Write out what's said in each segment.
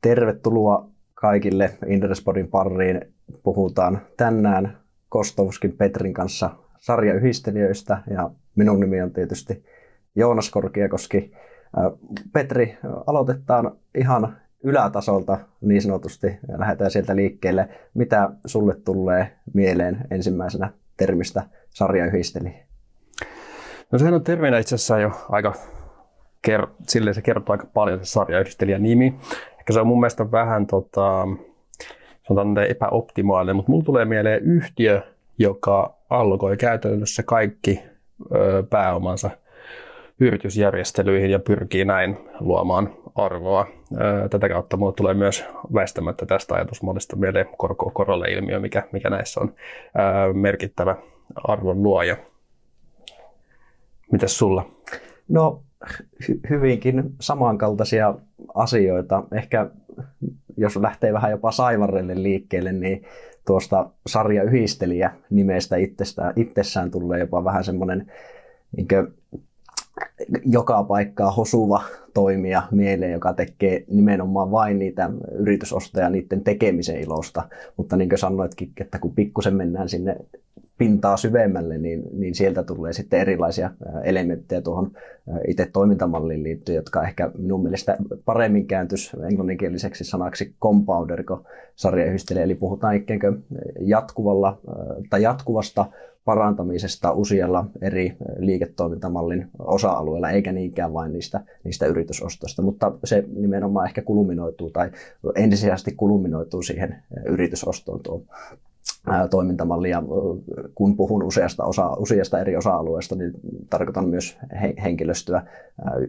Tervetuloa kaikille Indrespodin pariin. Puhutaan tänään Kostovskin Petrin kanssa sarjayhdistelijöistä ja minun nimi on tietysti Joonas Korkiakoski. Petri, aloitetaan ihan ylätasolta niin sanotusti ja lähdetään sieltä liikkeelle. Mitä sulle tulee mieleen ensimmäisenä termistä sarjayhdistelijä? No sehän on terminä itse asiassa jo aika, ker- silleen se kertoo aika paljon se sarjayhdistelijän nimi. Ehkä se on mun mielestä vähän tota, sanotaan epäoptimaalinen, mutta mulla tulee mieleen yhtiö, joka allokoi käytännössä kaikki ö, pääomansa yritysjärjestelyihin ja pyrkii näin luomaan arvoa. Tätä kautta mulle tulee myös väistämättä tästä ajatusmallista mieleen korko korolle ilmiö, mikä, mikä näissä on merkittävä arvon luoja. Mitäs sulla? No hy- hyvinkin samankaltaisia asioita. Ehkä jos lähtee vähän jopa Saivarelle liikkeelle, niin tuosta sarjayhdistelijä nimestä itsestään, itsessään tulee jopa vähän semmoinen niin joka paikkaa hosuva toimija mieleen, joka tekee nimenomaan vain niitä yritysostoja niiden tekemisen ilosta. Mutta niin kuin sanoitkin, että kun pikkusen mennään sinne pintaa syvemmälle, niin, niin sieltä tulee sitten erilaisia elementtejä tuohon itse toimintamalliin liittyen, jotka ehkä minun mielestä paremmin kääntys englanninkieliseksi sanaksi compounder, kun sarja yhdistelee. Eli puhutaan ikään kuin jatkuvalla, tai jatkuvasta parantamisesta useilla eri liiketoimintamallin osa-alueilla, eikä niinkään vain niistä, niistä yritysostoista. Mutta se nimenomaan ehkä kulminoituu tai ensisijaisesti kulminoituu siihen yritysostoon tuo toimintamalli. Ja kun puhun useasta, osa, useasta eri osa-alueesta, niin tarkoitan myös henkilöstöä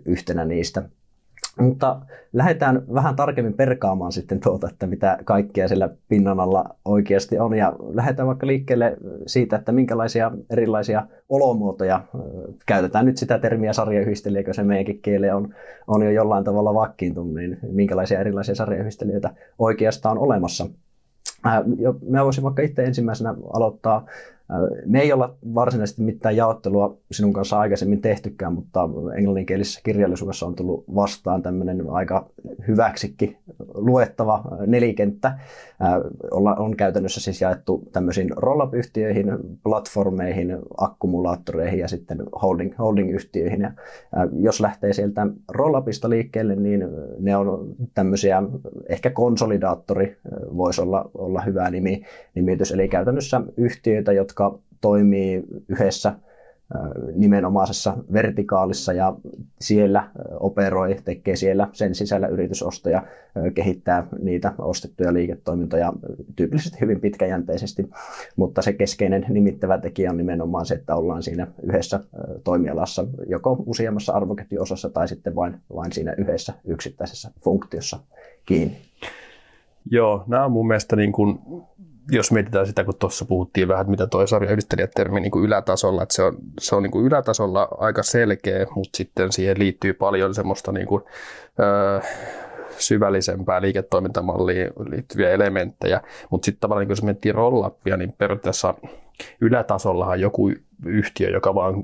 yhtenä niistä. Mutta lähdetään vähän tarkemmin perkaamaan sitten tuota, että mitä kaikkea siellä pinnan alla oikeasti on. Ja lähdetään vaikka liikkeelle siitä, että minkälaisia erilaisia olomuotoja, käytetään nyt sitä termiä sarjayhdistelijä, se meidänkin kieli on, on jo jollain tavalla vakkiintunut, niin minkälaisia erilaisia sarjayhdistelijöitä oikeastaan on olemassa. Mä voisin vaikka itse ensimmäisenä aloittaa me ei olla varsinaisesti mitään jaottelua sinun kanssa aikaisemmin tehtykään, mutta englanninkielisessä kirjallisuudessa on tullut vastaan tämmöinen aika hyväksikin luettava nelikenttä. On käytännössä siis jaettu tämmöisiin roll-up-yhtiöihin, platformeihin, akkumulaattoreihin ja sitten holding, holding-yhtiöihin. Ja jos lähtee sieltä roll-upista liikkeelle, niin ne on tämmöisiä, ehkä konsolidaattori voisi olla, olla hyvä nimi, nimitys, eli käytännössä yhtiöitä, jotka jotka toimii yhdessä nimenomaisessa vertikaalissa ja siellä operoi, tekee siellä sen sisällä yritysostoja, kehittää niitä ostettuja liiketoimintoja tyypillisesti hyvin pitkäjänteisesti, mutta se keskeinen nimittävä tekijä on nimenomaan se, että ollaan siinä yhdessä toimialassa joko useammassa arvoketjuosassa tai sitten vain, vain siinä yhdessä yksittäisessä funktiossa kiinni. Joo, nämä on mun mielestä niin kuin jos mietitään sitä, kun tuossa puhuttiin vähän, mitä tuo sarjayhdistelijätermi niin kuin ylätasolla, että se on, se on niin kuin ylätasolla aika selkeä, mutta sitten siihen liittyy paljon semmoista niin kuin, öö, syvällisempää liiketoimintamalliin liittyviä elementtejä, mutta sitten tavallaan niin jos miettii rollappia, niin periaatteessa ylätasollahan joku yhtiö, joka vaan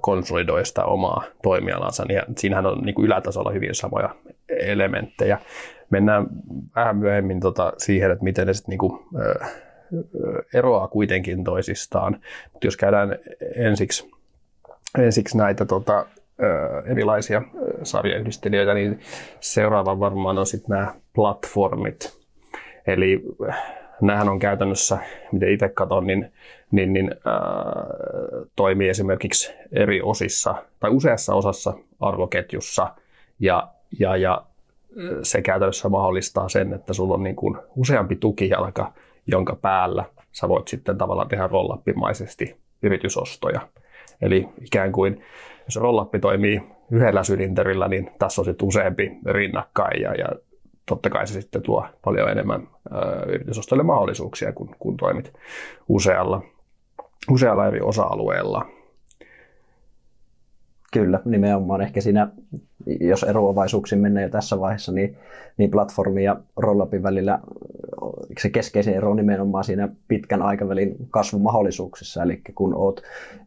konsolidoi sitä omaa toimialansa, niin siinähän on niin ylätasolla hyvin samoja elementtejä mennään vähän myöhemmin tota siihen, että miten ne sitten niinku, äh, eroaa kuitenkin toisistaan. Mutta jos käydään ensiksi, ensiksi näitä tota, äh, erilaisia sarjayhdistelijöitä, niin seuraava varmaan on sitten nämä platformit. Eli nämähän on käytännössä, miten itse katson, niin, niin, niin äh, toimii esimerkiksi eri osissa tai useassa osassa arvoketjussa ja, ja, ja se käytännössä mahdollistaa sen, että sulla on niin kuin useampi tukijalka, jonka päällä sä voit sitten tavallaan tehdä rollappimaisesti yritysostoja. Eli ikään kuin, jos rollappi toimii yhdellä sylinterillä, niin tässä on sitten useampi rinnakkain ja, ja totta kai se sitten tuo paljon enemmän ö, yritysostoille mahdollisuuksia, kun, kun toimit usealla, usealla eri osa-alueella. Kyllä, nimenomaan. Ehkä siinä, jos eroavaisuuksiin mennään jo tässä vaiheessa, niin, niin platformi ja rollupin välillä se keskeisin ero on nimenomaan siinä pitkän aikavälin kasvumahdollisuuksissa, eli kun oot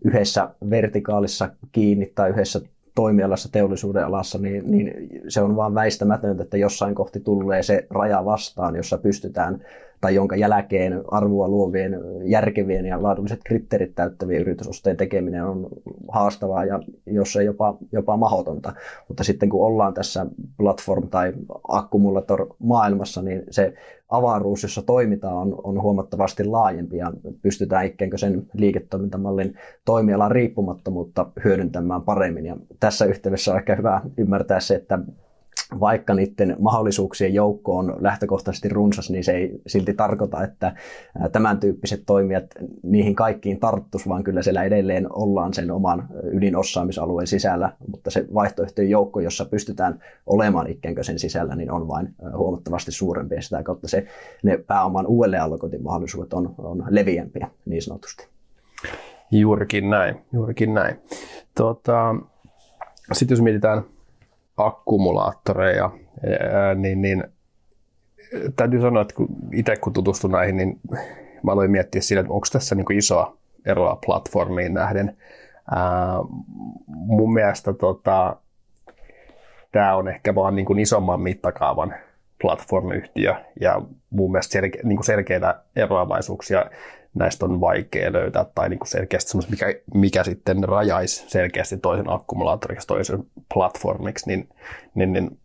yhdessä vertikaalissa kiinni tai yhdessä toimialassa, teollisuuden alassa, niin, niin se on vaan väistämätöntä, että jossain kohti tulee se raja vastaan, jossa pystytään tai jonka jälkeen arvoa luovien, järkevien ja laadulliset kriteerit täyttävien yritysostojen tekeminen on haastavaa ja jos ei jopa, jopa mahdotonta. Mutta sitten kun ollaan tässä platform- tai akkumulator-maailmassa, niin se avaruus, jossa toimitaan, on, on huomattavasti laajempi ja pystytään ikään kuin sen liiketoimintamallin toimialan riippumattomuutta hyödyntämään paremmin. Ja tässä yhteydessä on ehkä hyvä ymmärtää se, että vaikka niiden mahdollisuuksien joukko on lähtökohtaisesti runsas, niin se ei silti tarkoita, että tämän tyyppiset toimijat niihin kaikkiin tarttus, vaan kyllä siellä edelleen ollaan sen oman ydinosaamisalueen sisällä, mutta se vaihtoehtojen joukko, jossa pystytään olemaan ikään sen sisällä, niin on vain huomattavasti suurempi ja sitä kautta se, ne pääoman uudelleenallokointimahdollisuudet on, on leviämpiä niin sanotusti. Juurikin näin, juurikin näin. Tuota, Sitten jos mietitään akkumulaattoreja, niin, niin täytyy sanoa, että kun itse kun tutustun näihin, niin mä aloin miettiä siinä, että onko tässä niin isoa eroa platformiin nähden. Ää, mun mielestä tota, tämä on ehkä vaan niin kuin isomman mittakaavan platformyhtiö ja mun mielestä selke, niin kuin selkeitä eroavaisuuksia näistä on vaikea löytää tai niin kuin selkeästi mikä, mikä sitten rajaisi selkeästi toisen akkumulaattoriksi, toisen platformiksi, niin, niin, niin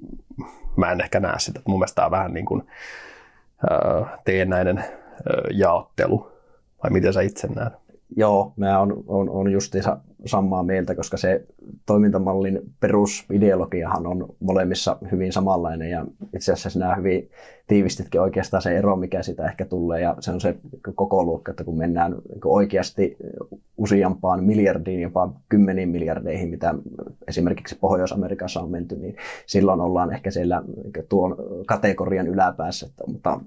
mä en ehkä näe sitä. Mun mielestä tämä vähän niin kuin äh, teennäinen äh, jaottelu, vai miten sä itse näet? Joo, mä on, on, on justiinsa samaa mieltä, koska se toimintamallin perusideologiahan on molemmissa hyvin samanlainen ja itse asiassa nämä hyvin tiivistitkin oikeastaan se ero, mikä sitä ehkä tulee ja se on se koko luokka, että kun mennään oikeasti useampaan miljardiin, jopa kymmeniin miljardeihin, mitä esimerkiksi Pohjois-Amerikassa on menty, niin silloin ollaan ehkä siellä tuon kategorian yläpäässä, mutta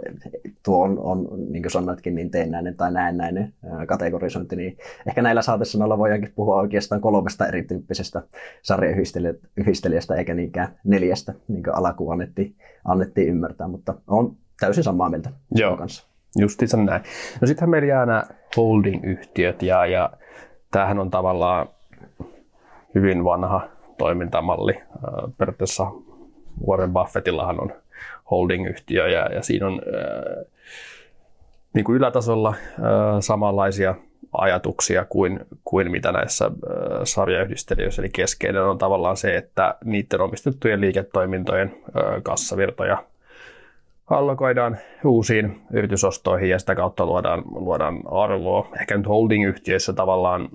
tuo on, on niin kuin sanoitkin, niin teennäinen tai näennäinen kategorisointi, niin ehkä näillä saatesanoilla voidaankin puhua oikeastaan kolmesta erityyppisestä sarjayhdistelijästä eikä niinkään neljästä, niin kuin alakuun annettiin, annettiin ymmärtää, mutta on täysin samaa mieltä Joo. kanssa. Justiinsa näin. No sittenhän meillä jää nämä holding-yhtiöt ja, ja tämähän on tavallaan hyvin vanha toimintamalli. Periaatteessa Warren Buffettillahan on holding-yhtiö ja, ja siinä on äh, niin kuin ylätasolla äh, samanlaisia ajatuksia kuin, kuin mitä näissä äh, sarjayhdistelijöissä. Eli keskeinen on tavallaan se, että niiden omistettujen liiketoimintojen äh, kassavirtoja allokoidaan uusiin yritysostoihin ja sitä kautta luodaan, luodaan arvoa. Ehkä nyt holding-yhtiöissä tavallaan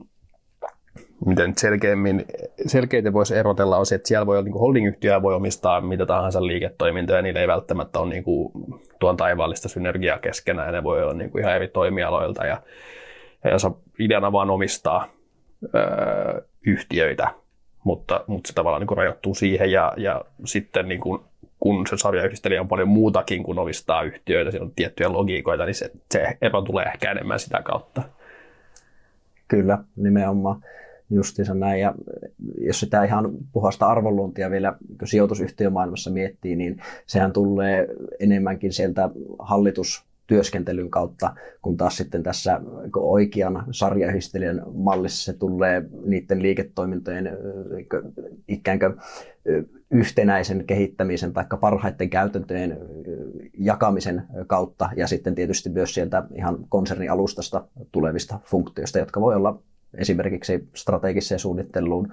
miten selkeämmin, selkeitä voisi erotella on se, että siellä voi olla niin holding-yhtiöä voi omistaa mitä tahansa liiketoimintoja, ja niillä ei välttämättä ole niin kuin, tuon taivaallista synergiaa keskenään, ja ne voi olla niin kuin ihan eri toimialoilta, ja, ja jos ideana vaan omistaa öö, yhtiöitä, mutta, mutta se tavallaan niin rajoittuu siihen, ja, ja sitten niin kuin, kun se sarjayhdistelijä on paljon muutakin kuin omistaa yhtiöitä, siinä on tiettyjä logiikoita, niin se, se ero tulee ehkä enemmän sitä kautta. Kyllä, nimenomaan justiinsa näin. Ja jos sitä ihan puhasta arvonluontia vielä sijoitusyhtiömaailmassa miettii, niin sehän tulee enemmänkin sieltä hallitus työskentelyn kautta, kun taas sitten tässä oikean sarjayhdistelijän mallissa se tulee niiden liiketoimintojen ikään kuin yhtenäisen kehittämisen tai parhaiten käytäntöjen jakamisen kautta ja sitten tietysti myös sieltä ihan konsernialustasta tulevista funktioista, jotka voi olla esimerkiksi strategiseen suunnitteluun,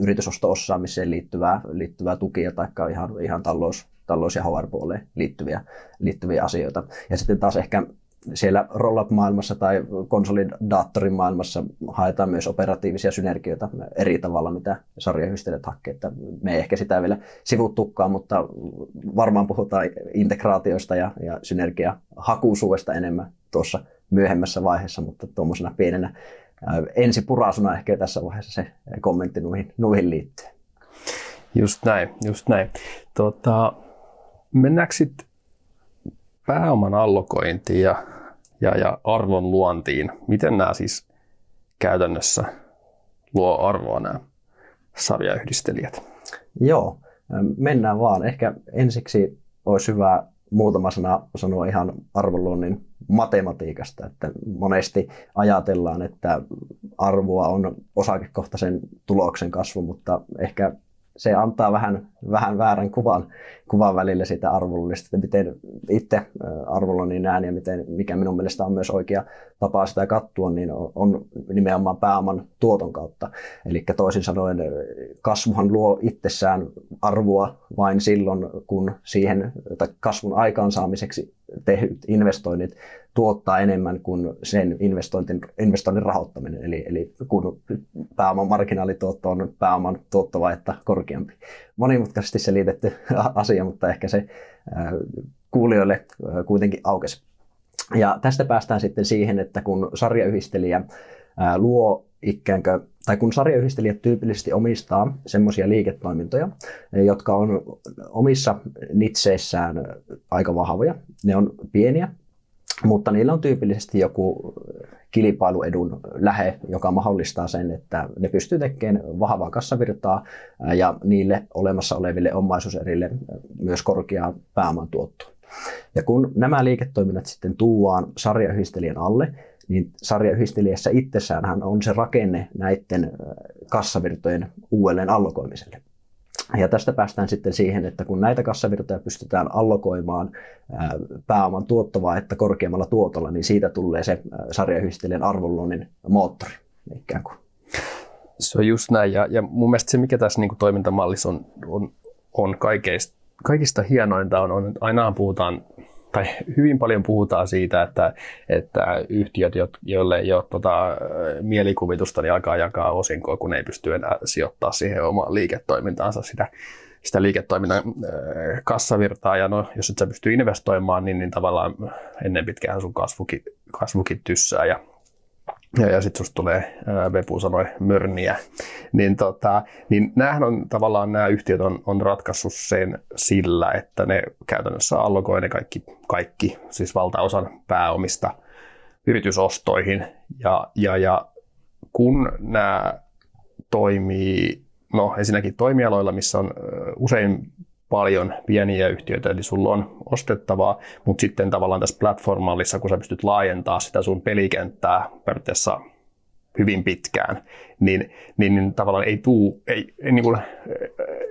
yritysosto-osaamiseen liittyvää, liittyvää tukia tai ihan, ihan talous, talous- ja HR-puoleen liittyviä, liittyviä asioita. Ja sitten taas ehkä siellä roll-up-maailmassa tai konsolidaattorin maailmassa haetaan myös operatiivisia synergioita eri tavalla, mitä sarjayhdistelijät hakee. Että me ei ehkä sitä vielä sivuttukaan, mutta varmaan puhutaan integraatioista ja, ja synergiahakuisuudesta enemmän tuossa myöhemmässä vaiheessa, mutta tuommoisena pienenä ensi purasuna ehkä tässä vaiheessa se kommentti nuihin, nuihin liittyen. Just näin, just näin. Tota, mennäänkö sitten pääoman allokointiin ja, ja, ja arvon luontiin? Miten nämä siis käytännössä luo arvoa nämä sarjayhdistelijät? Joo, mennään vaan. Ehkä ensiksi olisi hyvä muutama sana sanoa ihan arvonluonnin matematiikasta, että monesti ajatellaan, että arvoa on osakekohtaisen tuloksen kasvu, mutta ehkä se antaa vähän, vähän väärän kuvan, kuvan välillä sitä arvollista, että miten itse arvollani näen ja miten, mikä minun mielestä on myös oikea tapa sitä kattua, niin on nimenomaan pääoman tuoton kautta. Eli toisin sanoen kasvuhan luo itsessään arvoa vain silloin, kun siihen kasvun aikaansaamiseksi tehdyt investoinnit tuottaa enemmän kuin sen investointin, investoinnin rahoittaminen. Eli, eli kun pääoman marginaalituotto on pääoman tuottovaihetta korkeampi. Monimutkaisesti selitetty asia, mutta ehkä se kuulijoille kuitenkin aukesi. Ja tästä päästään sitten siihen, että kun sarjayhdistelijä luo ikään kuin, tai kun sarjayhdistelijät tyypillisesti omistaa semmoisia liiketoimintoja, jotka on omissa nitseissään aika vahvoja, ne on pieniä, mutta niillä on tyypillisesti joku kilpailuedun lähe, joka mahdollistaa sen, että ne pystyy tekemään vahvaa kassavirtaa ja niille olemassa oleville omaisuuserille myös korkeaa pääoman tuottoa. Ja kun nämä liiketoiminnat sitten tuuaan sarjayhdistelijän alle, niin sarjayhdistelijässä itsessään on se rakenne näiden kassavirtojen uudelleen allokoimiselle. Ja tästä päästään sitten siihen, että kun näitä kassavirtoja pystytään allokoimaan pääoman tuottavaa että korkeammalla tuotolla, niin siitä tulee se sarjayhdistelijän arvonluonnin moottori ikään kuin. Se on just näin, ja, ja mun mielestä se, mikä tässä niin kuin toimintamallissa on, on, on kaikista, kaikista hienointa, on, on ainahan puhutaan tai hyvin paljon puhutaan siitä, että, että yhtiöt, joille ei ole tota, mielikuvitusta, niin alkaa jakaa osinkoa, kun ei pysty enää sijoittaa siihen omaan liiketoimintaansa sitä, sitä liiketoiminnan kassavirtaa. Ja no, jos et sä pysty investoimaan, niin, niin tavallaan ennen pitkään sun kasvukin, kasvukin tyssää ja ja, ja sitten susta tulee, ää, Vepu sanoi, mörniä, niin, tota, niin näähän on tavallaan, nämä yhtiöt on, on ratkaissut sen sillä, että ne käytännössä allokoi ne kaikki, kaikki siis valtaosan pääomista yritysostoihin, ja, ja, ja kun nämä toimii, no ensinnäkin toimialoilla, missä on usein paljon pieniä yhtiöitä, eli sulla on ostettavaa, mutta sitten tavallaan tässä platformallissa, kun sä pystyt laajentaa sitä sun pelikenttää periaatteessa hyvin pitkään, niin, niin, niin tavallaan ei, tuu, ei, ei, niin kuin,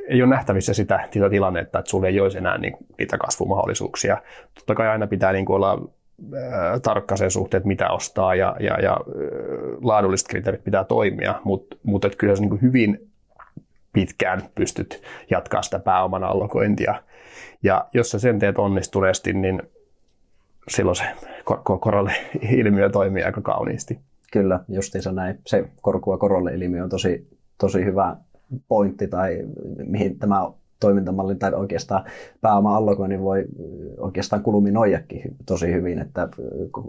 ei ole nähtävissä sitä, sitä tilannetta, että sulla ei olisi enää niin kuin, niitä kasvumahdollisuuksia. Totta kai aina pitää niin kuin, olla ää, tarkka sen suhteen, että mitä ostaa ja, ja, ja laadulliset kriteerit pitää toimia, mutta mut, et kyllä se niin kuin hyvin pitkään pystyt jatkaa sitä pääoman allokointia. Ja jos sä sen teet onnistuneesti, niin silloin se korolle ilmiö toimii aika kauniisti. Kyllä, justiinsa näin. Se korkua korolle ilmiö on tosi, tosi hyvä pointti tai mihin tämä toimintamalli tai oikeastaan pääoma allokoinnin voi oikeastaan kulminoijakin tosi hyvin, että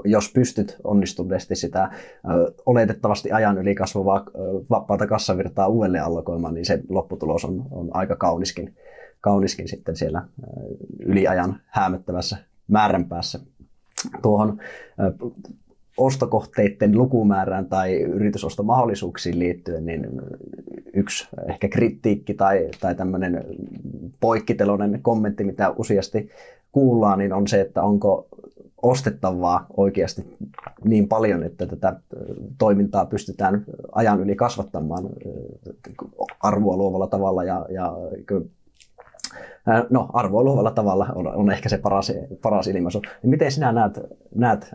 jos pystyt onnistuneesti sitä oletettavasti ajan yli kasvavaa vapaata kassavirtaa uudelleen allokoimaan, niin se lopputulos on, on aika kauniskin, kauniskin sitten siellä yliajan häämöttävässä määränpäässä. Tuohon ostokohteiden lukumäärään tai yritysostomahdollisuuksiin liittyen, niin yksi ehkä kritiikki tai, tai tämmöinen poikkiteloinen kommentti, mitä useasti kuullaan, niin on se, että onko ostettavaa oikeasti niin paljon, että tätä toimintaa pystytään ajan yli kasvattamaan arvoa luovalla tavalla ja, ja no, arvoa luovalla tavalla on, on ehkä se paras, paras ilmaisu. Niin miten sinä näet, näet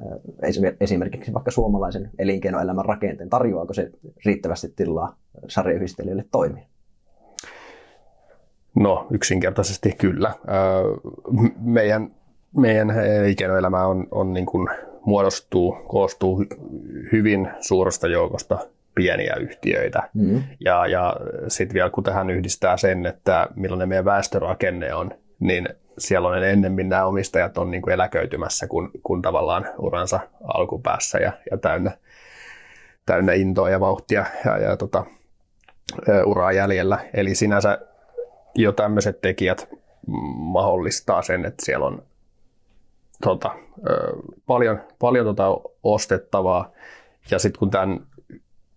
esimerkiksi vaikka suomalaisen elinkeinoelämän rakenteen? Tarjoaako se riittävästi tilaa sarjayhdistelijöille toimia? No, yksinkertaisesti kyllä. Meidän, meidän elinkeinoelämä on, on niin kuin muodostuu, koostuu hyvin suuresta joukosta pieniä yhtiöitä. Mm. Ja, ja sitten vielä kun tähän yhdistää sen, että millainen meidän väestörakenne on, niin siellä on ennemmin nämä omistajat on niin kuin eläköitymässä kuin, kuin tavallaan uransa alkupäässä ja, ja täynnä, täynnä intoa ja vauhtia ja, ja tota, uraa jäljellä. Eli sinänsä jo tämmöiset tekijät mahdollistaa sen, että siellä on tota, paljon, paljon tota ostettavaa. Ja sitten kun tämän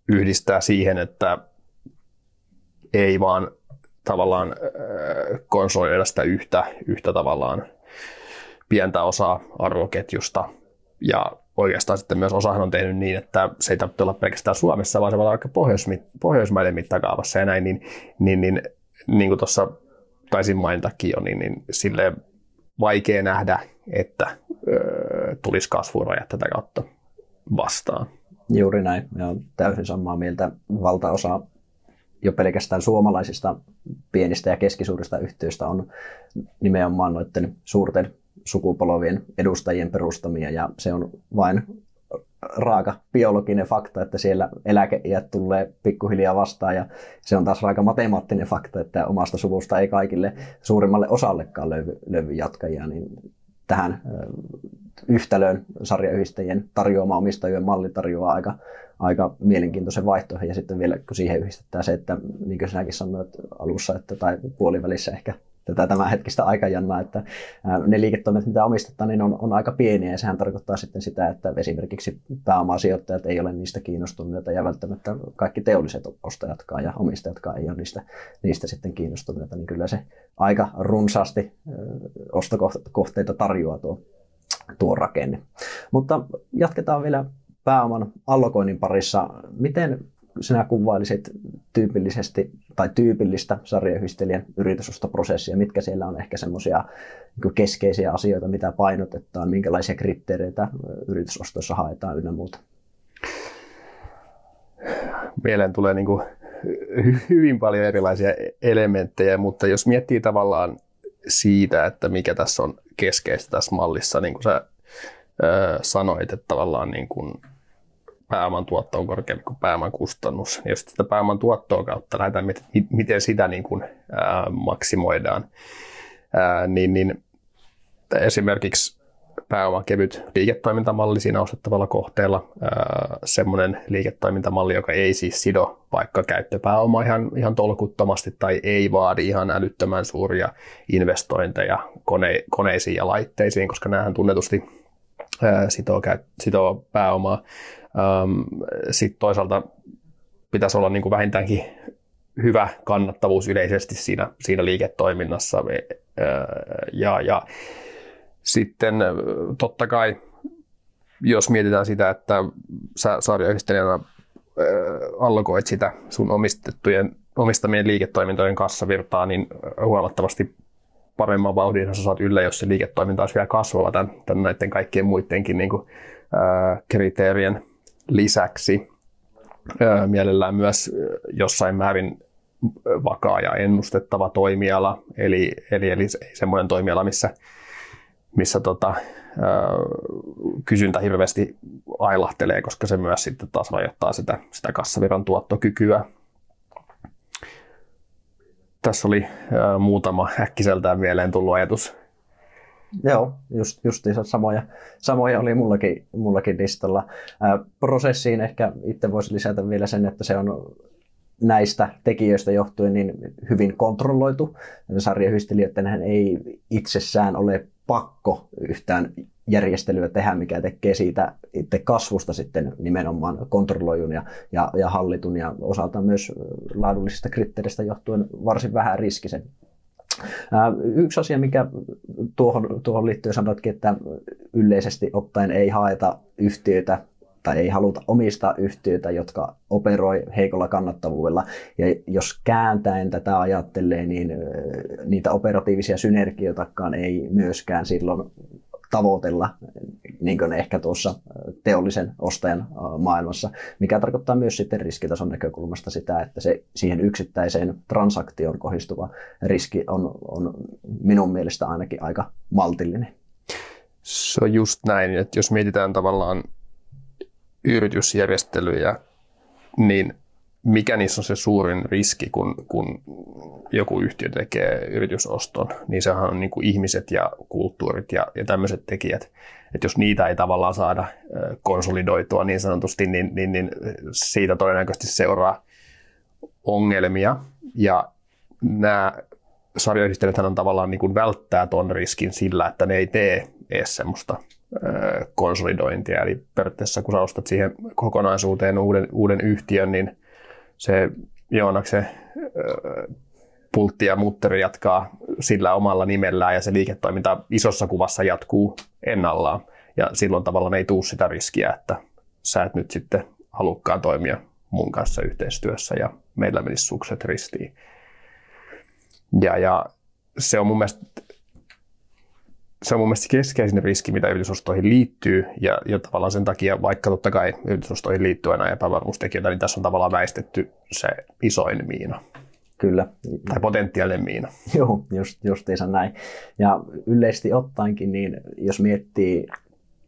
yhdistää siihen, että ei vaan tavallaan konsolidoida sitä yhtä, yhtä tavallaan pientä osaa arvoketjusta ja oikeastaan sitten myös osahan on tehnyt niin, että se ei tarvitse olla pelkästään Suomessa, vaan se voi olla vaikka Pohjoismaiden mittakaavassa ja näin, niin, niin, niin, niin kuin tuossa taisin mainitakin jo, niin, niin sille vaikea nähdä, että ö, tulisi kasvurajat tätä kautta vastaan. Juuri näin. Ja on täysin samaa mieltä. Valtaosa jo pelkästään suomalaisista pienistä ja keskisuurista yhtiöistä on nimenomaan noiden suurten sukupolvien edustajien perustamia ja se on vain raaka biologinen fakta, että siellä eläkeiät tulee pikkuhiljaa vastaan ja se on taas raaka matemaattinen fakta, että omasta suvusta ei kaikille suurimmalle osallekaan löydy, löydy jatkajia, niin tähän yhtälöön sarjayhdistäjien tarjoama omistajien malli tarjoaa aika, aika mielenkiintoisen vaihtoehdon. Ja sitten vielä kun siihen yhdistetään se, että niin kuin sinäkin sanoit alussa että, tai puolivälissä ehkä tätä tämänhetkistä aikajannaa, että ne liiketoimet, mitä omistetaan, niin on, on aika pieniä ja sehän tarkoittaa sitten sitä, että esimerkiksi pääomasijoittajat ei ole niistä kiinnostuneita ja välttämättä kaikki teolliset ostajatkaan ja omistajatkaan ei ole niistä, niistä sitten kiinnostuneita, niin kyllä se aika runsaasti ostokohteita tarjoaa tuo, tuo rakenne. Mutta jatketaan vielä pääoman allokoinnin parissa. Miten sinä kuvailisit tyypillisesti tai tyypillistä sarjayhdistelijän yritysostoprosessia, mitkä siellä on ehkä semmoisia niin keskeisiä asioita, mitä painotetaan, minkälaisia kriteereitä yritysostoissa haetaan ynnä muuta? Mieleen tulee niin kuin hyvin paljon erilaisia elementtejä, mutta jos miettii tavallaan siitä, että mikä tässä on keskeistä tässä mallissa, niin kuin sä sanoit, että tavallaan niin kuin pääoman tuotto on korkeampi kuin pääoman kustannus. Ja jos sitä pääoman tuottoa kautta lähdetään, miten sitä niin kuin, ää, maksimoidaan, ää, niin, niin esimerkiksi pääoma kevyt liiketoimintamalli siinä ostettavalla kohteella, semmoinen liiketoimintamalli, joka ei siis sido vaikka käyttöpääoma ihan, ihan tolkuttomasti tai ei vaadi ihan älyttömän suuria investointeja kone, koneisiin ja laitteisiin, koska näähän tunnetusti ää, sitoo, sitoo pääomaa. Sitten toisaalta pitäisi olla niin kuin vähintäänkin hyvä kannattavuus yleisesti siinä, siinä liiketoiminnassa. Ja, ja sitten totta kai, jos mietitään sitä, että sä sarjayhdistelijänä allokoit sitä sun omistettujen, omistamien liiketoimintojen kassavirtaa, niin huomattavasti paremman vauhdin sä saat yllä, jos se liiketoiminta olisi vielä kasvava tämän, tämän näiden kaikkien muidenkin niin kuin, ää, kriteerien lisäksi mielellään myös jossain määrin vakaa ja ennustettava toimiala, eli, eli, eli semmoinen toimiala, missä, missä tota, kysyntä hirveästi ailahtelee, koska se myös sitten taas rajoittaa sitä, sitä kassaviran tuottokykyä. Tässä oli muutama äkkiseltään mieleen tullut ajatus Joo, just, justiinsa samoja, samoja oli mullakin, mullakin listalla. Ää, prosessiin ehkä itse voisi lisätä vielä sen, että se on näistä tekijöistä johtuen niin hyvin kontrolloitu. Sarjayhdistelijöiden ei itsessään ole pakko yhtään järjestelyä tehdä, mikä tekee siitä itse kasvusta sitten nimenomaan kontrolloijun ja, ja, ja hallitun ja osaltaan myös laadullisista kriteereistä johtuen varsin vähän riskisen Yksi asia, mikä tuohon, tuohon liittyy, sanoitkin, että yleisesti ottaen ei haeta yhtiöitä tai ei haluta omistaa yhtiöitä, jotka operoi heikolla kannattavuudella. Ja jos kääntäen tätä ajattelee, niin niitä operatiivisia synergioitakaan ei myöskään silloin tavoitella, niin kuin ehkä tuossa teollisen ostajan maailmassa, mikä tarkoittaa myös sitten riskitason näkökulmasta sitä, että se siihen yksittäiseen transaktioon kohdistuva riski on, on minun mielestä ainakin aika maltillinen. Se on just näin, että jos mietitään tavallaan yritysjärjestelyjä, niin mikä niissä on se suurin riski, kun, kun joku yhtiö tekee yritysoston, niin sehän on niin kuin ihmiset ja kulttuurit ja, ja tämmöiset tekijät. Että jos niitä ei tavallaan saada konsolidoitua niin sanotusti, niin, niin, niin siitä todennäköisesti seuraa ongelmia. Ja nämä sarjayhdistelijäthän on tavallaan niin kuin välttää ton riskin sillä, että ne ei tee edes semmoista konsolidointia. Eli periaatteessa kun sä ostat siihen kokonaisuuteen uuden, uuden yhtiön, niin se Joonaksen pultti ja mutteri jatkaa sillä omalla nimellään ja se liiketoiminta isossa kuvassa jatkuu ennallaan. Ja silloin tavallaan ei tule sitä riskiä, että sä et nyt sitten halukkaan toimia mun kanssa yhteistyössä ja meillä menisi sukset ristiin. Ja, ja se on mun mielestä se on mun mielestä keskeisin riski, mitä yritysostoihin liittyy, ja, ja tavallaan sen takia, vaikka totta kai yritysostoihin liittyy aina epävarmuustekijöitä, niin tässä on tavallaan väistetty se isoin miina. Kyllä. Tai potentiaalinen miina. Joo, just, justiinsa näin. Ja yleisesti ottaenkin, niin jos miettii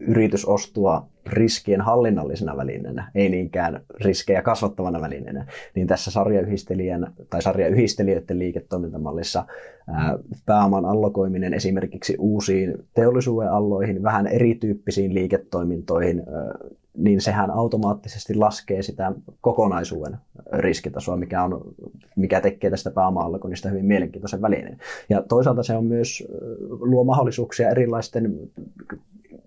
yritysostua riskien hallinnallisena välineenä, ei niinkään riskejä kasvattavana välineenä, niin tässä sarjayhdistelijän tai sarjayhdistelijöiden liiketoimintamallissa ää, pääoman allokoiminen esimerkiksi uusiin teollisuuden alloihin, vähän erityyppisiin liiketoimintoihin, ää, niin sehän automaattisesti laskee sitä kokonaisuuden riskitasoa, mikä, on, mikä tekee tästä pääoma-allokoinnista hyvin mielenkiintoisen välineen. Ja toisaalta se on myös luo mahdollisuuksia erilaisten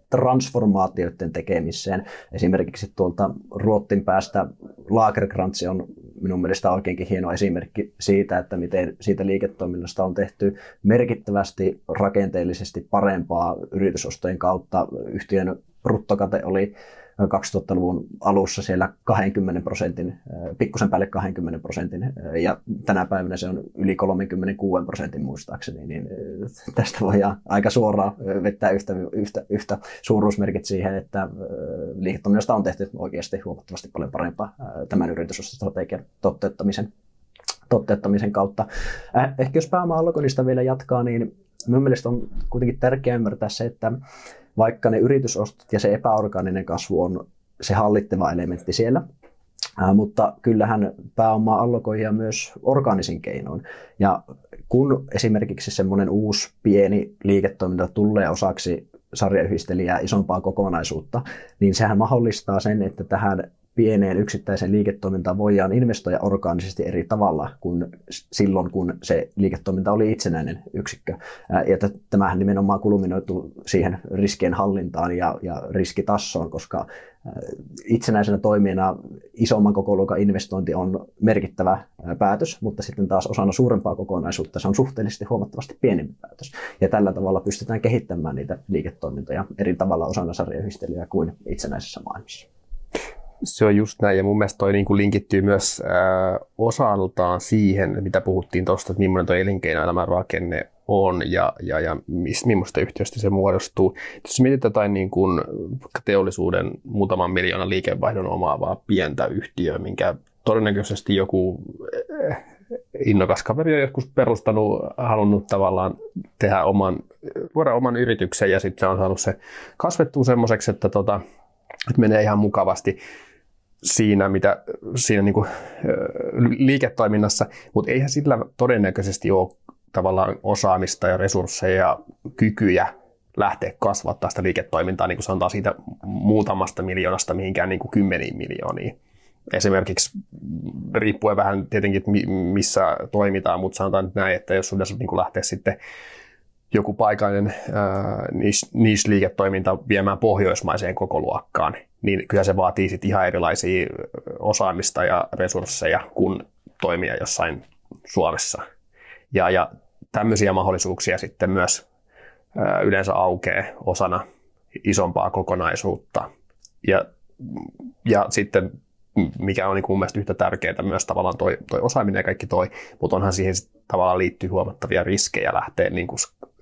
transformaatioiden tekemiseen. Esimerkiksi tuolta Ruottin päästä Lagerkrantz on minun mielestä oikeinkin hieno esimerkki siitä, että miten siitä liiketoiminnasta on tehty merkittävästi rakenteellisesti parempaa yritysostojen kautta. Yhtiön bruttokate oli 2000-luvun alussa siellä 20 prosentin, pikkusen päälle 20 prosentin, ja tänä päivänä se on yli 36 prosentin muistaakseni, niin tästä voidaan aika suoraan vettää yhtä, yhtä, yhtä suuruusmerkit siihen, että liiketoiminnasta on tehty oikeasti huomattavasti paljon parempaa tämän yritysostostrategian toteuttamisen toteuttamisen kautta. Ehkä jos pääoma vielä jatkaa, niin minun mielestä on kuitenkin tärkeää ymmärtää se, että vaikka ne yritysostot ja se epäorgaaninen kasvu on se hallittava elementti siellä, Ää, mutta kyllähän pääomaa allokoijia myös orgaanisin keinoin. Ja kun esimerkiksi semmoinen uusi pieni liiketoiminta tulee osaksi sarjayhdistelijää isompaa kokonaisuutta, niin sehän mahdollistaa sen, että tähän pieneen yksittäiseen liiketoimintaan voidaan investoida orgaanisesti eri tavalla kuin silloin, kun se liiketoiminta oli itsenäinen yksikkö. Ja tämähän nimenomaan kulminoituu siihen riskien hallintaan ja, ja riskitassoon, koska itsenäisenä toimijana isomman kokoluokan investointi on merkittävä päätös, mutta sitten taas osana suurempaa kokonaisuutta se on suhteellisesti huomattavasti pienempi päätös. Ja tällä tavalla pystytään kehittämään niitä liiketoimintoja eri tavalla osana sarjayhdistelyä kuin itsenäisessä maailmassa. Se on just näin, ja mun mielestä toi niin kuin linkittyy myös äh, osaltaan siihen, mitä puhuttiin tuosta, että millainen tuo elinkeinoelämän rakenne on ja, ja, ja mis, millaista yhtiöstä se muodostuu. Jos mietitään jotain niin kuin teollisuuden muutaman miljoonan liikevaihdon omaavaa pientä yhtiöä, minkä todennäköisesti joku äh, innokas kaveri on joskus perustanut, halunnut tavallaan tehdä oman, luoda oman yrityksen ja sitten se on saanut se kasvettua semmoiseksi, että, tota, että menee ihan mukavasti siinä, mitä, siinä niin kuin, liiketoiminnassa, mutta eihän sillä todennäköisesti ole tavallaan osaamista ja resursseja ja kykyjä lähteä kasvattaa sitä liiketoimintaa, niin kuin sanotaan siitä muutamasta miljoonasta mihinkään niin kuin kymmeniin miljooniin. Esimerkiksi riippuen vähän tietenkin, missä toimitaan, mutta sanotaan nyt näin, että jos sinun niin lähteä sitten joku paikallinen niche-liiketoiminta viemään pohjoismaiseen koko luokkaan, niin kyllä se vaatii sit ihan erilaisia osaamista ja resursseja kuin toimia jossain Suomessa. Ja, ja tämmöisiä mahdollisuuksia sitten myös yleensä aukeaa osana isompaa kokonaisuutta. Ja, ja sitten mikä on niin mun mielestä yhtä tärkeää myös tavallaan toi, toi osaaminen ja kaikki toi, mutta onhan siihen tavallaan liittyy huomattavia riskejä lähteä niin kuin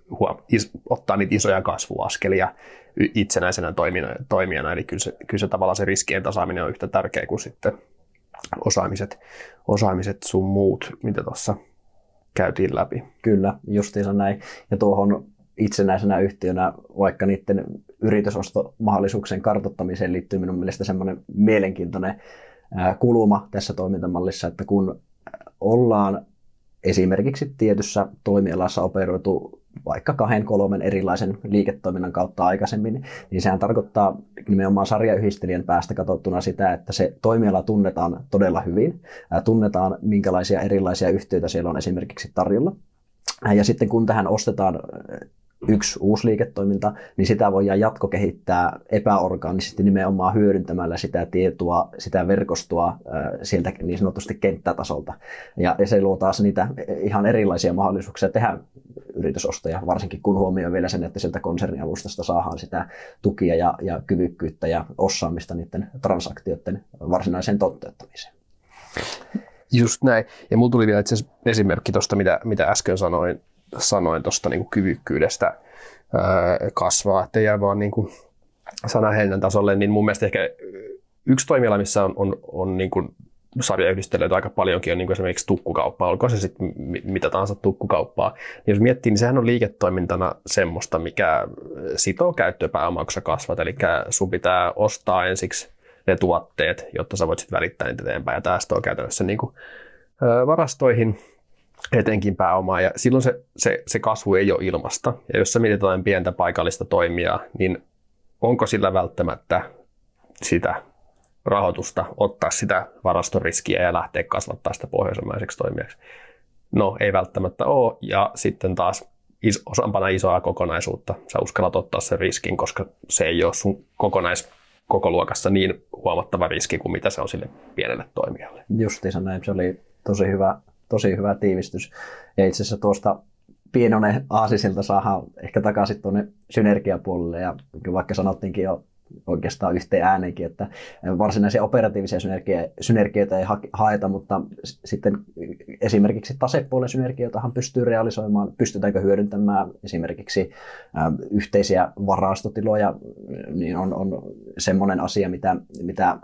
huom- is, ottaa niitä isoja kasvuaskelia itsenäisenä toimijana, eli kyllä se, kyllä se tavallaan se riskien tasaaminen on yhtä tärkeä kuin sitten osaamiset, osaamiset sun muut, mitä tuossa käytiin läpi. Kyllä, justiinsa näin. Ja tuohon itsenäisenä yhtiönä, vaikka niiden yritysostomahdollisuuksien kartoittamiseen liittyy minun mielestä semmoinen mielenkiintoinen kuluma tässä toimintamallissa, että kun ollaan esimerkiksi tietyssä toimialassa operoitu vaikka kahden, kolmen erilaisen liiketoiminnan kautta aikaisemmin, niin sehän tarkoittaa nimenomaan sarjayhdistelijän päästä katsottuna sitä, että se toimiala tunnetaan todella hyvin, tunnetaan minkälaisia erilaisia yhtiöitä siellä on esimerkiksi tarjolla. Ja sitten kun tähän ostetaan yksi uusi liiketoiminta, niin sitä voidaan jatkokehittää epäorgaanisesti nimenomaan hyödyntämällä sitä tietoa, sitä verkostoa sieltä niin sanotusti kenttätasolta. Ja, se luo taas niitä ihan erilaisia mahdollisuuksia tehdä yritysostoja, varsinkin kun huomioon vielä sen, että sieltä konsernialustasta saadaan sitä tukia ja, ja kyvykkyyttä ja osaamista niiden transaktioiden varsinaiseen toteuttamiseen. Just näin. Ja mulla tuli vielä itse esimerkki tuosta, mitä, mitä äsken sanoin, sanoin tuosta niin kyvykkyydestä kasvaa, että jää vaan niin kuin sanahelinän tasolle, niin mun mielestä ehkä yksi toimiala, missä on, on, on niin kuin sarjayhdistelijöitä aika paljonkin on niin kuin esimerkiksi tukkukauppa, olkoon se sitten mitä tahansa tukkukauppaa. Niin jos miettii, niin sehän on liiketoimintana semmoista, mikä sitoo käyttöpääomaa, kun sä kasvat. Eli sun pitää ostaa ensiksi ne tuotteet, jotta sä voit sitten välittää niitä eteenpäin. Ja tämä on käytännössä niin kuin, varastoihin etenkin pääomaa, ja silloin se, se, se kasvu ei ole ilmasta. Ja jos sä mietit jotain pientä paikallista toimijaa, niin onko sillä välttämättä sitä rahoitusta ottaa sitä varastoriskiä ja lähteä kasvattaa sitä pohjoismaiseksi toimijaksi? No, ei välttämättä ole. Ja sitten taas is, osampana isoa kokonaisuutta sä uskallat ottaa sen riskin, koska se ei ole sun kokonais koko luokassa niin huomattava riski kuin mitä se on sille pienelle toimijalle. Justiinsa näin. Se oli tosi hyvä, tosi hyvä tiivistys. Ja itse asiassa tuosta pienoinen aasisilta saadaan ehkä takaisin tuonne synergiapuolelle. Ja vaikka sanottiinkin jo oikeastaan yhteen ääneenkin, että varsinaisia operatiivisia synergioita ei haeta, mutta sitten esimerkiksi tasepuolen synergioitahan pystyy realisoimaan, pystytäänkö hyödyntämään esimerkiksi yhteisiä varastotiloja, niin on, on semmoinen asia, mitä, mitä